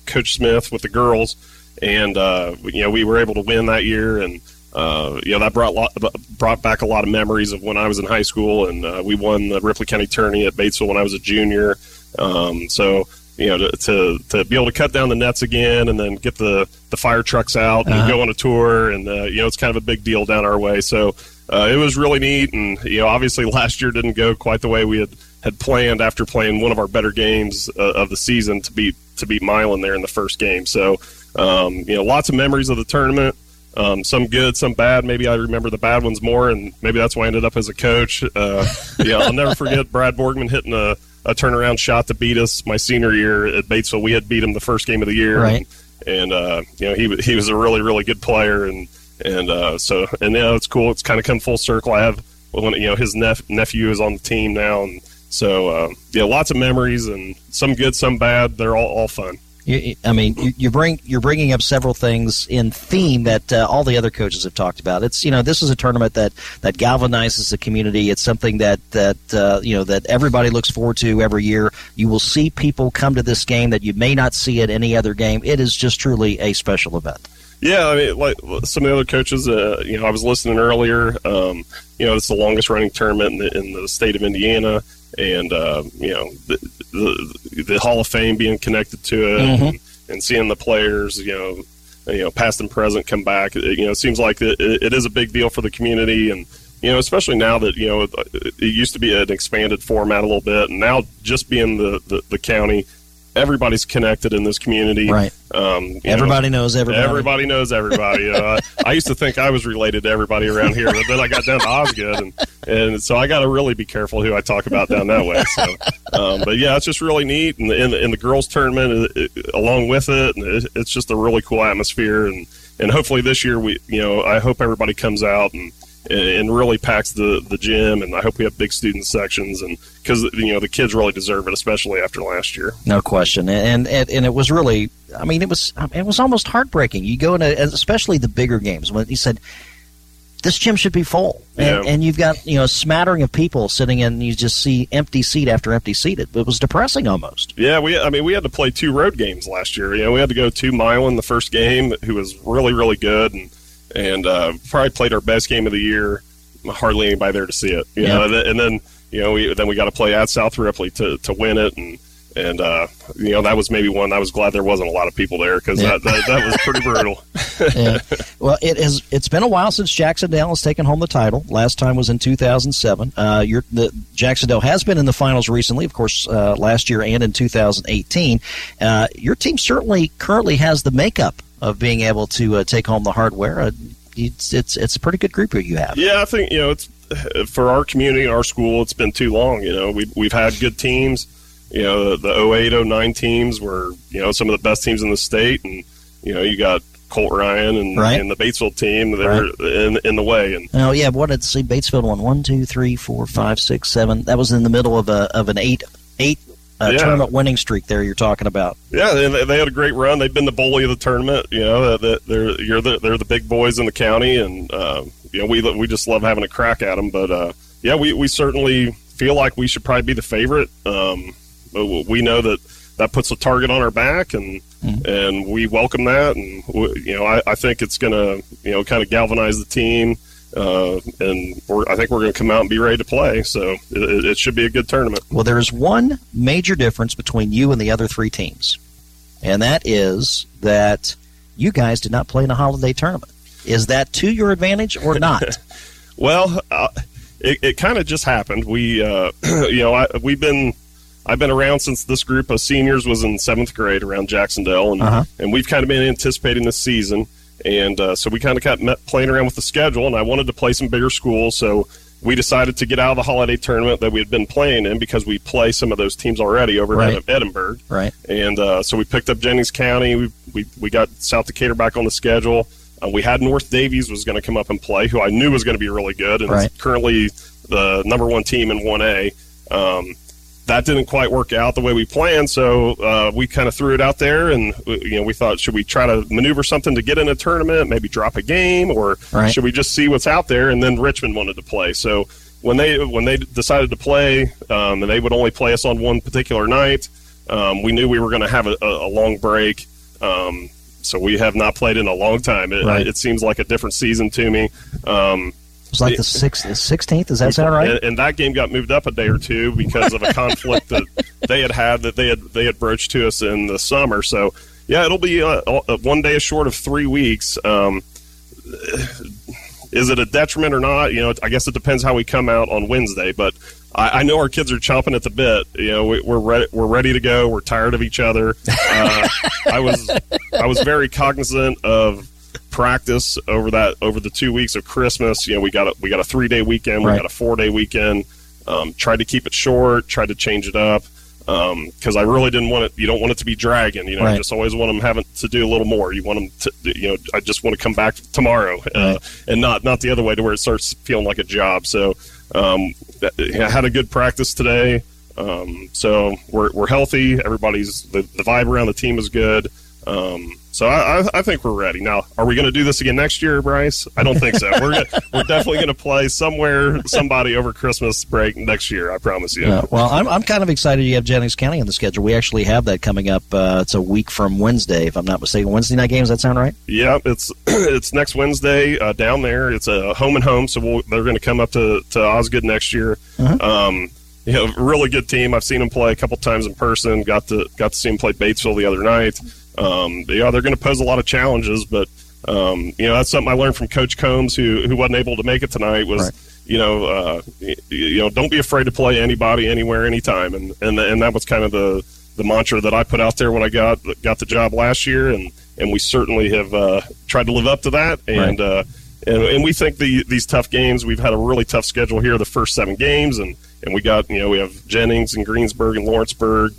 S14: and uh, you know we were able to win that year, and uh, you know that brought lot, brought back a lot of memories of when I was in high school, and uh, we won the Ripley County Tourney at Batesville when I was a junior. Um, so you know to, to to be able to cut down the nets again, and then get the the fire trucks out and
S3: Uh-huh.
S14: go on a tour, and uh, you know it's kind of a big deal down our way. So uh, it was really neat, and you know obviously last year didn't go quite the way we had had planned after playing one of our better games uh, of the season to beat to beat Milan there in the first game. So um, you know lots of memories of the tournament. Um, some good, some bad. Maybe I remember the bad ones more, and maybe that's why I ended up as a coach. Uh, yeah, I'll never forget Brad Borgman hitting a, a turnaround shot to beat us my senior year at Batesville. We had beat him the first game of the year,
S3: Right.
S14: and uh, you know he he was a really really good player, and and uh, so and you know it's cool. It's kind of come full circle. I have you know his nep- nephew is on the team now, and so uh, yeah, lots of memories and some good, some bad. They're all all fun.
S3: You, I mean, you, you bring you're bringing up several things in theme that uh, all the other coaches have talked about. It's you know this is a tournament that that galvanizes the community. It's something that that uh, you know that everybody looks forward to every year. You will see people come to this game that you may not see at any other game. It is just truly a special event.
S14: Yeah, I mean, like some of the other coaches, uh, you know, I was listening earlier. Um, you know, it's the longest running tournament in the, in the state of Indiana, and uh, you know, the, the the Hall of Fame being connected to it,
S3: Mhm.
S14: and, and seeing the players, you know, you know, past and present come back. It, you know, it seems like it, it is a big deal for the community, and you know, especially now that you know it, it used to be an expanded format a little bit, and now just being the the, the county. Everybody's connected in this community,
S3: Right.
S14: Um, you know,
S3: Everybody knows everybody.
S14: Everybody knows everybody. Uh, I used to think I was related to everybody around here, but then I got down to Osgood, and, and so I got to really be careful who I talk about down that way. So, um, but yeah, it's just really neat, and in the, in the girls' tournament, it, it, along with it, and it, it's just a really cool atmosphere, and and hopefully this year we, you know, I hope everybody comes out and and really packs the the gym, and I hope we have big student sections, and because you know the kids really deserve it, especially after last year.
S3: No question, and and and it was really, I mean, it was it was almost heartbreaking. You go into, especially the bigger games when he said, "This gym should be full," and,
S14: Yeah.
S3: and you've got you know a smattering of people sitting in, and you just see empty seat after empty seat. It, it was depressing almost.
S14: Yeah, we. I mean, we had to play two road games last year. You know, we had to go to Milan the first game, who was really, really good, and and uh, probably played our best game of the year. Hardly anybody there to see it. You
S3: Yeah.
S14: know, and then- you know, we then we got to play at South Ripley to to win it, and and uh, you know that was maybe one I was glad there wasn't a lot of people there because
S3: Yeah.
S14: that, that that was pretty brutal.
S3: yeah. Well, it has. It's been a while since Jacksonville has taken home the title. Last time was in 2007. Uh, your the Jacksonville has been in the finals recently, of course, uh, last year and in 2018. Uh, your team certainly currently has the makeup of being able to uh, take home the hardware. Uh, it's, it's it's a pretty good group that you have.
S14: Yeah, I think you know it's for our community, our school. It's been too long. You know, we we've had good teams. You know, the 08, 09 teams were you know some of the best teams in the state, and you know you got Colt Ryan and,
S3: Right.
S14: and the Batesville team. They're in in the way, and
S3: Oh yeah, what did see Batesville won one, two, three, four, five, six, seven. That was in the middle of a of an eight eight uh,
S14: Yeah.
S3: tournament winning streak. There, you're talking about.
S14: Yeah, they, they had a great run. They've been the bully of the tournament. You know, they're you're the, they're the big boys in the county, and uh, you know we we just love having a crack at them. But uh, yeah, we we certainly feel like we should probably be the favorite. Um, but we know that that puts a target on our back, and and we welcome that. And we, you know, I, I think it's going to you know kind of galvanize the team. Uh, and we're, I think we're going to come out and be ready to play. So it, it it should be a good tournament.
S3: Well, there is one major difference between you and the other three teams, and that is that you guys did not play in a holiday tournament. Is that to your advantage or not?
S14: Well, uh, it, it kind of just happened. We, uh, you know, I, we've been, I've been around since this group of seniors was in seventh grade around Jacksonville, and
S3: Uh-huh.
S14: and we've kind of been anticipating this season, and uh, so we kind of kept met playing around with the schedule, and I wanted to play some bigger schools, so we decided to get out of the holiday tournament that we had been playing in because we play some of those teams already over
S3: Right.
S14: at Edinburgh.
S3: right.
S14: And uh, so we picked up Jennings County. We, we, we got South Decatur back on the schedule. Uh, we had North Daviess was going to come up and play, who I knew was going to be really good, and
S3: Right.
S14: is currently the number one team in 1A. Um, that didn't quite work out the way we planned, so uh, we kind of threw it out there, and uh, you know we thought, should we try to maneuver something to get in a tournament, maybe drop a game, or
S3: Right.
S14: should we just see what's out there? And then Richmond wanted to play, so when they when they decided to play, um, and they would only play us on one particular night, um, we knew we were going to have a, a, a long break. Um, so we have not played in a long time. It,
S3: Right.
S14: it seems like a different season to me. Um,
S3: It's like the sixth, sixteenth. Is that sound right?
S14: And, and that game got moved up a day or two because of a conflict that they had had that they had they had broached to us in the summer. So yeah, it'll be uh, uh, one day short of three weeks. Um, is it a detriment or not? You know, I guess it depends how we come out on Wednesday. But I, I know our kids are chomping at the bit. You know, we, we're ready. We're ready to go. We're tired of each other. Uh, I was I was very cognizant of practice over that over the two weeks of Christmas. You know, we got a we got a three day weekend. We
S3: Right.
S14: got a four day weekend. Um, tried to keep it short. Tried to change it up because I really didn't want it. You don't want it to be dragging. You know,
S3: Right.
S14: you just always want them having to do a little more. You want them to, you know, I just want to come back tomorrow uh, and not not the other way to where it starts feeling like a job. So um, that- I had a good practice today. Um, so we're, we're healthy. Everybody's the, the vibe around the team is good. Um, so I, I, I think we're ready. Now, are we going to do this again next year, Bryce? I don't think so. We're gonna, we're definitely going to play somewhere, somebody over Christmas break next year. I promise you.
S3: Yeah, well, I'm, I'm kind of excited you have Jennings County on the schedule. We actually have that coming up. Uh, it's a week from Wednesday, if I'm not mistaken. Wednesday night games. That sound right?
S14: Yeah, it's it's next Wednesday uh, down there. It's a home and home, so we'll, they're going to come up to, to Osgood next year. Um, you know, really good team. I've seen them play a couple times in person. Got to got to see them play Batesville the other night. Um, yeah, they're going to pose a lot of challenges, but um, you know that's something I learned from Coach Combs, who who wasn't able to make it tonight. Was you know uh, you know don't be afraid to play anybody, anywhere, anytime, and and and that was kind of the the mantra that I put out there when I got got the job last year, and and we certainly have uh, tried to live up to that, and. Uh, and, and we think the, these tough games. We've had a really tough schedule here, the first seven games, and, and we got you know we have Jennings and Greensburg and Lawrenceburg,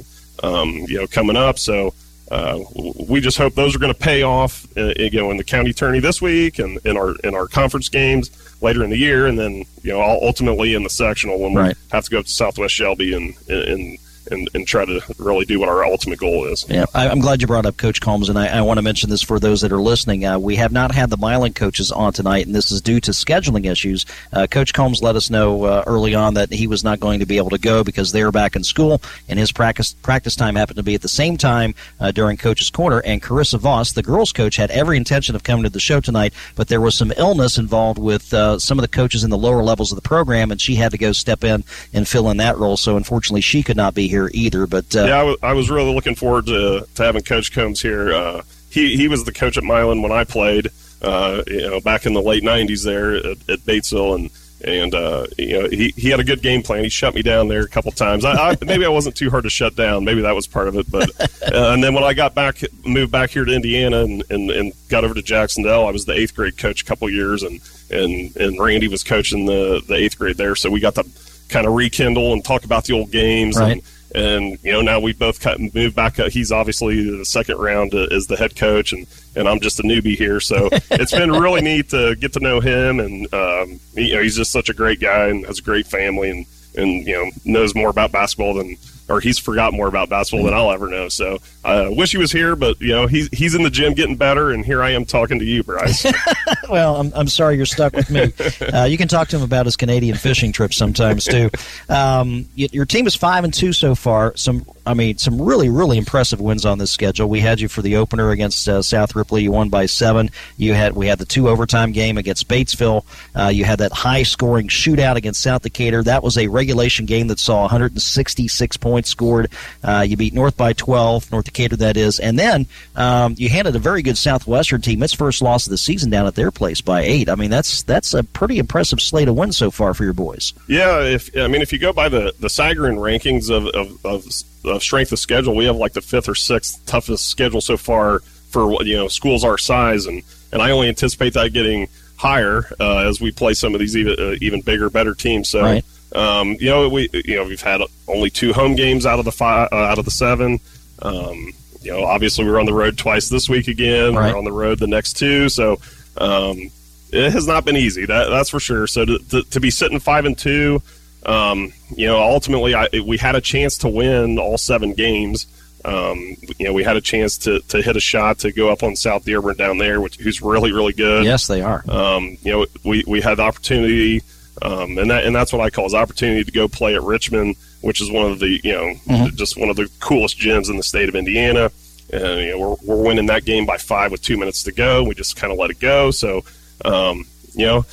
S14: um, you know coming up. So uh, we just hope those are going to pay off, uh, you know, in the county tourney this week and in our in our conference games later in the year, and then you know ultimately in the sectional when
S3: Right.
S14: we have to go up to Southwest Shelby and and and, and try to really do what our ultimate goal is.
S3: Yeah, I, I'm glad you brought up Coach Combs, and I, I want to mention this for those that are listening. Uh, we have not had the Milan coaches on tonight, and this is due to scheduling issues. Uh, Coach Combs let us know uh, early on that he was not going to be able to go because they were back in school, and his practice practice time happened to be at the same time uh, during Coach's Corner. And Carissa Voss, the girls' coach, had every intention of coming to the show tonight, but there was some illness involved with uh, some of the coaches in the lower levels of the program, and she had to go step in and fill in that role. So unfortunately, she could not be here either. But uh,
S14: yeah, I was really looking forward to, to having Coach Combs here. Uh, he he was the coach at Milan when I played, uh, you know, back in the late '90s there at, at Batesville, and and uh, you know he, he had a good game plan. He shut me down there a couple times. I, I maybe I wasn't too hard to shut down. Maybe that was part of it. But uh, and then when I got back, moved back here to Indiana and, and, and got over to Jacksonville, I was the eighth grade coach a couple years, and and and Randy was coaching the the eighth grade there. So we got to kind of rekindle and talk about the old games
S3: Right.
S14: and and you know now we both cut and moved back. up. He's obviously the second round uh, as the head coach, and and I'm just a newbie here. So it's been really neat to get to know him, and um, you know he's just such a great guy and has a great family, and and you know knows more about basketball than. Or he's forgot more about basketball than I'll ever know. So I uh, wish he was here, but you know he's he's in the gym getting better, and here I am talking to you, Bryce.
S3: well, I'm, I'm sorry you're stuck with me. Uh, you can talk to him about his Canadian fishing trip sometimes too. Um, your team is five and two so far. Some, I mean, some really, really impressive wins on this schedule. We had you for the opener against uh, South Ripley. You won by seven. You had we had the two overtime game against Batesville. Uh, you had that high scoring shootout against South Decatur. That was a regulation game that saw 166 points scored. Uh, you beat North by 12, North Decatur that is, and then um, you handed a very good Southwestern team its first loss of the season down at their place by eight. I mean, that's that's a pretty impressive slate of wins so far for your boys.
S14: Yeah, if I mean if you go by the the Sagarin rankings of, of, of, of strength of schedule, we have like the fifth or sixth toughest schedule so far for you know schools our size, and and I only anticipate that getting higher uh, as we play some of these even uh, even bigger, better teams. So.
S3: Right.
S14: Um, you know, we you know we've had only two home games out of the five uh, out of the seven. Um, you know, obviously we're on the road twice this week again.
S3: Right.
S14: We're on the road the next two, so um, it has not been easy. That that's for sure. So to, to, to be sitting five and two, um, you know, ultimately I, we had a chance to win all seven games. Um, you know, we had a chance to, to hit a shot to go up on South Dearborn down there, which who's really really good.
S3: Yes, they are.
S14: Um, you know, we, we had the opportunity, um, and that and that's what I call is opportunity to go play at Richmond, which is one of the you know
S3: Mhm.
S14: just one of the coolest gyms in the state of Indiana. and you know we're, we're winning that game by five with two minutes to go. We just kind of let it go. So um, you know,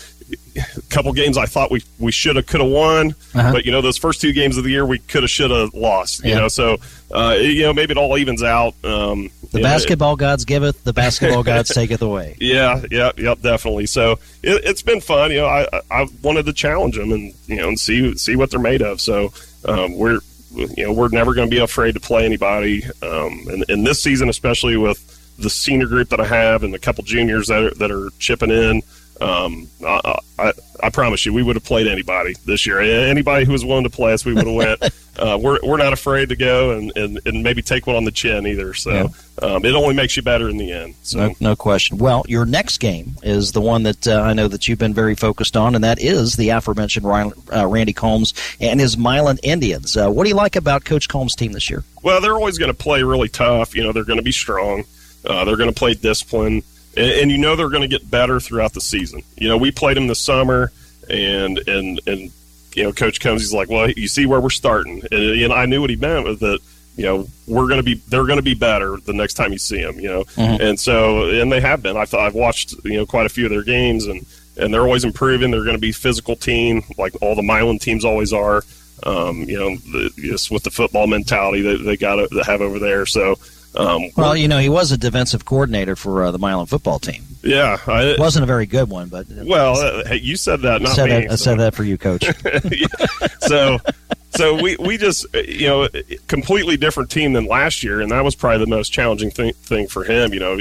S14: a couple games I thought we we should have could have won,
S3: Uh-huh.
S14: but you know those first two games of the year we could have should have lost. You
S3: Yeah.
S14: know, so uh, you know maybe it all evens out. Um,
S3: The basketball gods giveth, the basketball gods taketh away.
S14: yeah, yeah, yep, definitely. So it, it's been fun. You know, I I- I wanted to challenge them and you know and see see what they're made of. So um, we're you know we're never going to be afraid to play anybody. Um, and, and this season, especially with the senior group that I have and the couple juniors that are, that are chipping in. Um, I, I, I promise you, we would have played anybody this year. Anybody who was willing to play us, we would have went. uh, we're, we're not afraid to go and, and, and maybe take one on the chin either. So um, it only makes you better in the end. So
S3: No, no question. Well, your next game is the one that uh, I know that you've been very focused on, and that is the aforementioned Ryan, uh, Randy Combs and his Milan Indians. Uh, what do you like about Coach Combs' team this year?
S14: Well, they're always going to play really tough. You know, they're going to be strong. Uh, they're going to play discipline, and, and you know they're going to get better throughout the season. You know, we played them this summer, and and and you know, Coach Combs, he's like, well, you see where we're starting, and, and I knew what he meant with that. You know, we're going to be they're going to be better the next time you see them. You know,
S3: Mhm.
S14: and so and they have been. I thought I've watched you know quite a few of their games, and and they're always improving. They're going to be physical team like all the Milan teams always are. Um, you know, the, just with the football mentality that they got to have over there. So, um,
S3: Well, you know, he was a defensive coordinator for uh, the Milan football team.
S14: Yeah, I,
S3: Wasn't a very good one, but
S14: well, uh, hey, you said that, not
S3: said
S14: me.
S3: that, I said that for you, Coach.
S14: so so we, we just uh, you know completely different team than last year and that was probably the most challenging thing, thing for him you know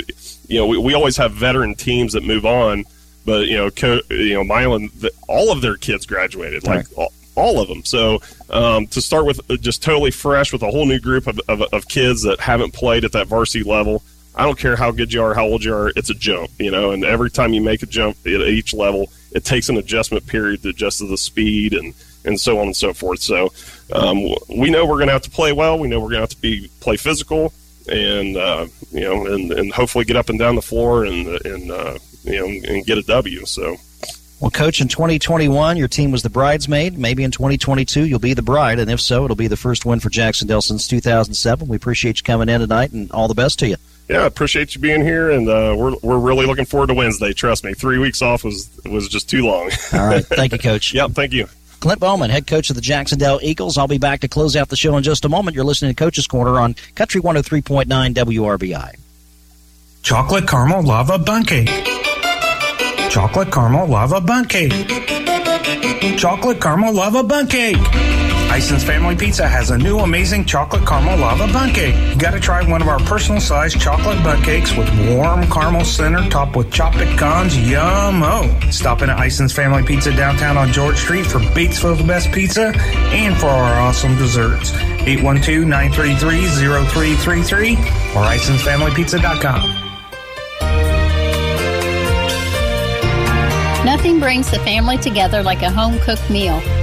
S14: you know we, we always have veteran teams that move on but you know co- you know Milan the, all of their kids graduated like all, all of them so um, to start with uh, just totally fresh with a whole new group of, of, of kids that haven't played at that varsity level I don't care how good you are, how old you are, it's a jump, you know, and every time you make a jump at each level, it takes an adjustment period to adjust to the speed and, and so on and so forth. So um, we know we're going to have to play well. We know we're going to have to be play physical and, uh, you know, and, and hopefully get up and down the floor and, and uh, you know, and get a W. So,
S3: Well, Coach, in 2021, your team was the bridesmaid. Maybe in 2022, you'll be the bride, and if so, it'll be the first win for Jacksonville since 2007. We appreciate you coming in tonight, and all the best to you.
S14: Yeah, I appreciate you being here, and uh, we're we're really looking forward to Wednesday. Trust me, three weeks off was was just too long.
S3: All right, thank you, Coach.
S14: yep, thank you.
S3: Clint Bowman, head coach of the Jacksonville Eagles. I'll be back to close out the show in just a moment. You're listening to Coach's Corner on Country 103.9 WRBI.
S1: Chocolate caramel lava bun cake. Chocolate caramel lava bun cake. Chocolate caramel lava bun cake. Ison's Family Pizza has a new amazing chocolate caramel lava bun cake. You gotta try one of our personal sized chocolate bun cakes with warm caramel center topped with chopped pecans. Yum-o! Oh. Stop in at Ison's Family Pizza downtown on George Street for Batesville's best pizza and for our awesome desserts. 812-933-0333 or IsonsFamilyPizza.com.
S15: Nothing brings the family together like a home cooked meal.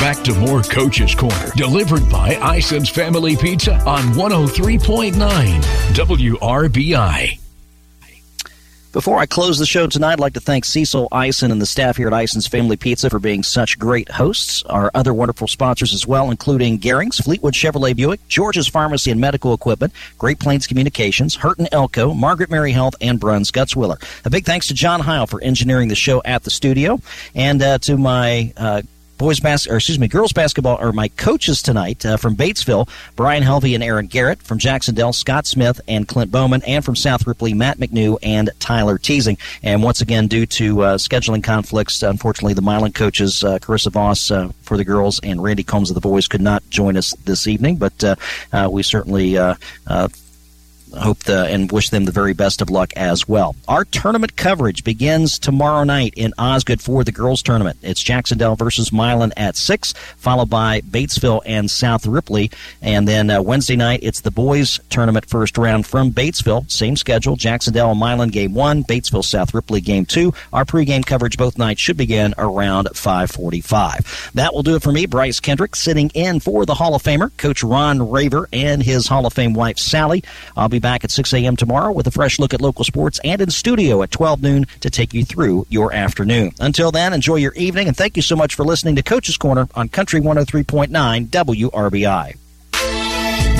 S2: Back to more Coach's Corner, delivered by Ison's Family Pizza on 103.9 WRBI.
S3: Before I close the show tonight, I'd like to thank Cecil Ison and the staff here at Ison's Family Pizza for being such great hosts. Our other wonderful sponsors as well, including Garings, Fleetwood Chevrolet Buick, George's Pharmacy and Medical Equipment, Great Plains Communications, Hurton Elko, Margaret Mary Health, and Bruns Gutzwiller. A big thanks to John Heil for engineering the show at the studio, and uh, to my uh, boys bas- or excuse me, girls basketball are my coaches tonight uh, from Batesville, Brian Helvey and Aaron Garrett, from Jacksonville, Scott Smith and Clint Bowman, and from South Ripley, Matt McNew and Tyler Teasing. And once again, due to uh, scheduling conflicts, unfortunately, the Milan coaches, uh, Carissa Voss uh, for the girls and Randy Combs of the boys, could not join us this evening, but uh, uh, we certainly. Hope the, and wish them the very best of luck as well. Our tournament coverage begins tomorrow night in Osgood for the girls tournament. It's Jacksonville versus Milan at six, followed by Batesville and South Ripley, and then uh, Wednesday night it's the boys tournament first round from Batesville. Same schedule: Jacksonville and Milan game one, Batesville South Ripley game two. Our pregame coverage both nights should begin around 5:45. That will do it for me, Bryce Kendrick, sitting in for the Hall of Famer, Coach Ron Raver, and his Hall of Fame wife Sally. I'll be back at 6 a.m. tomorrow with a fresh look at local sports and in studio at 12 noon to take you through your afternoon. Until then, enjoy your evening, and thank you so much for listening to Coach's Corner on Country 103.9 WRBI.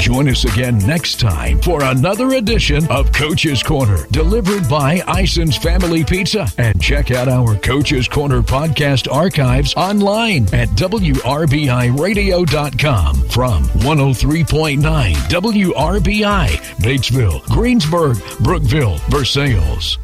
S2: Join us again next time for another edition of Coach's Corner, delivered by Ison's Family Pizza. And check out our Coach's Corner podcast archives online at WRBIRadio.com from 103.9 WRBI, Batesville, Greensburg, Brookville, Versailles.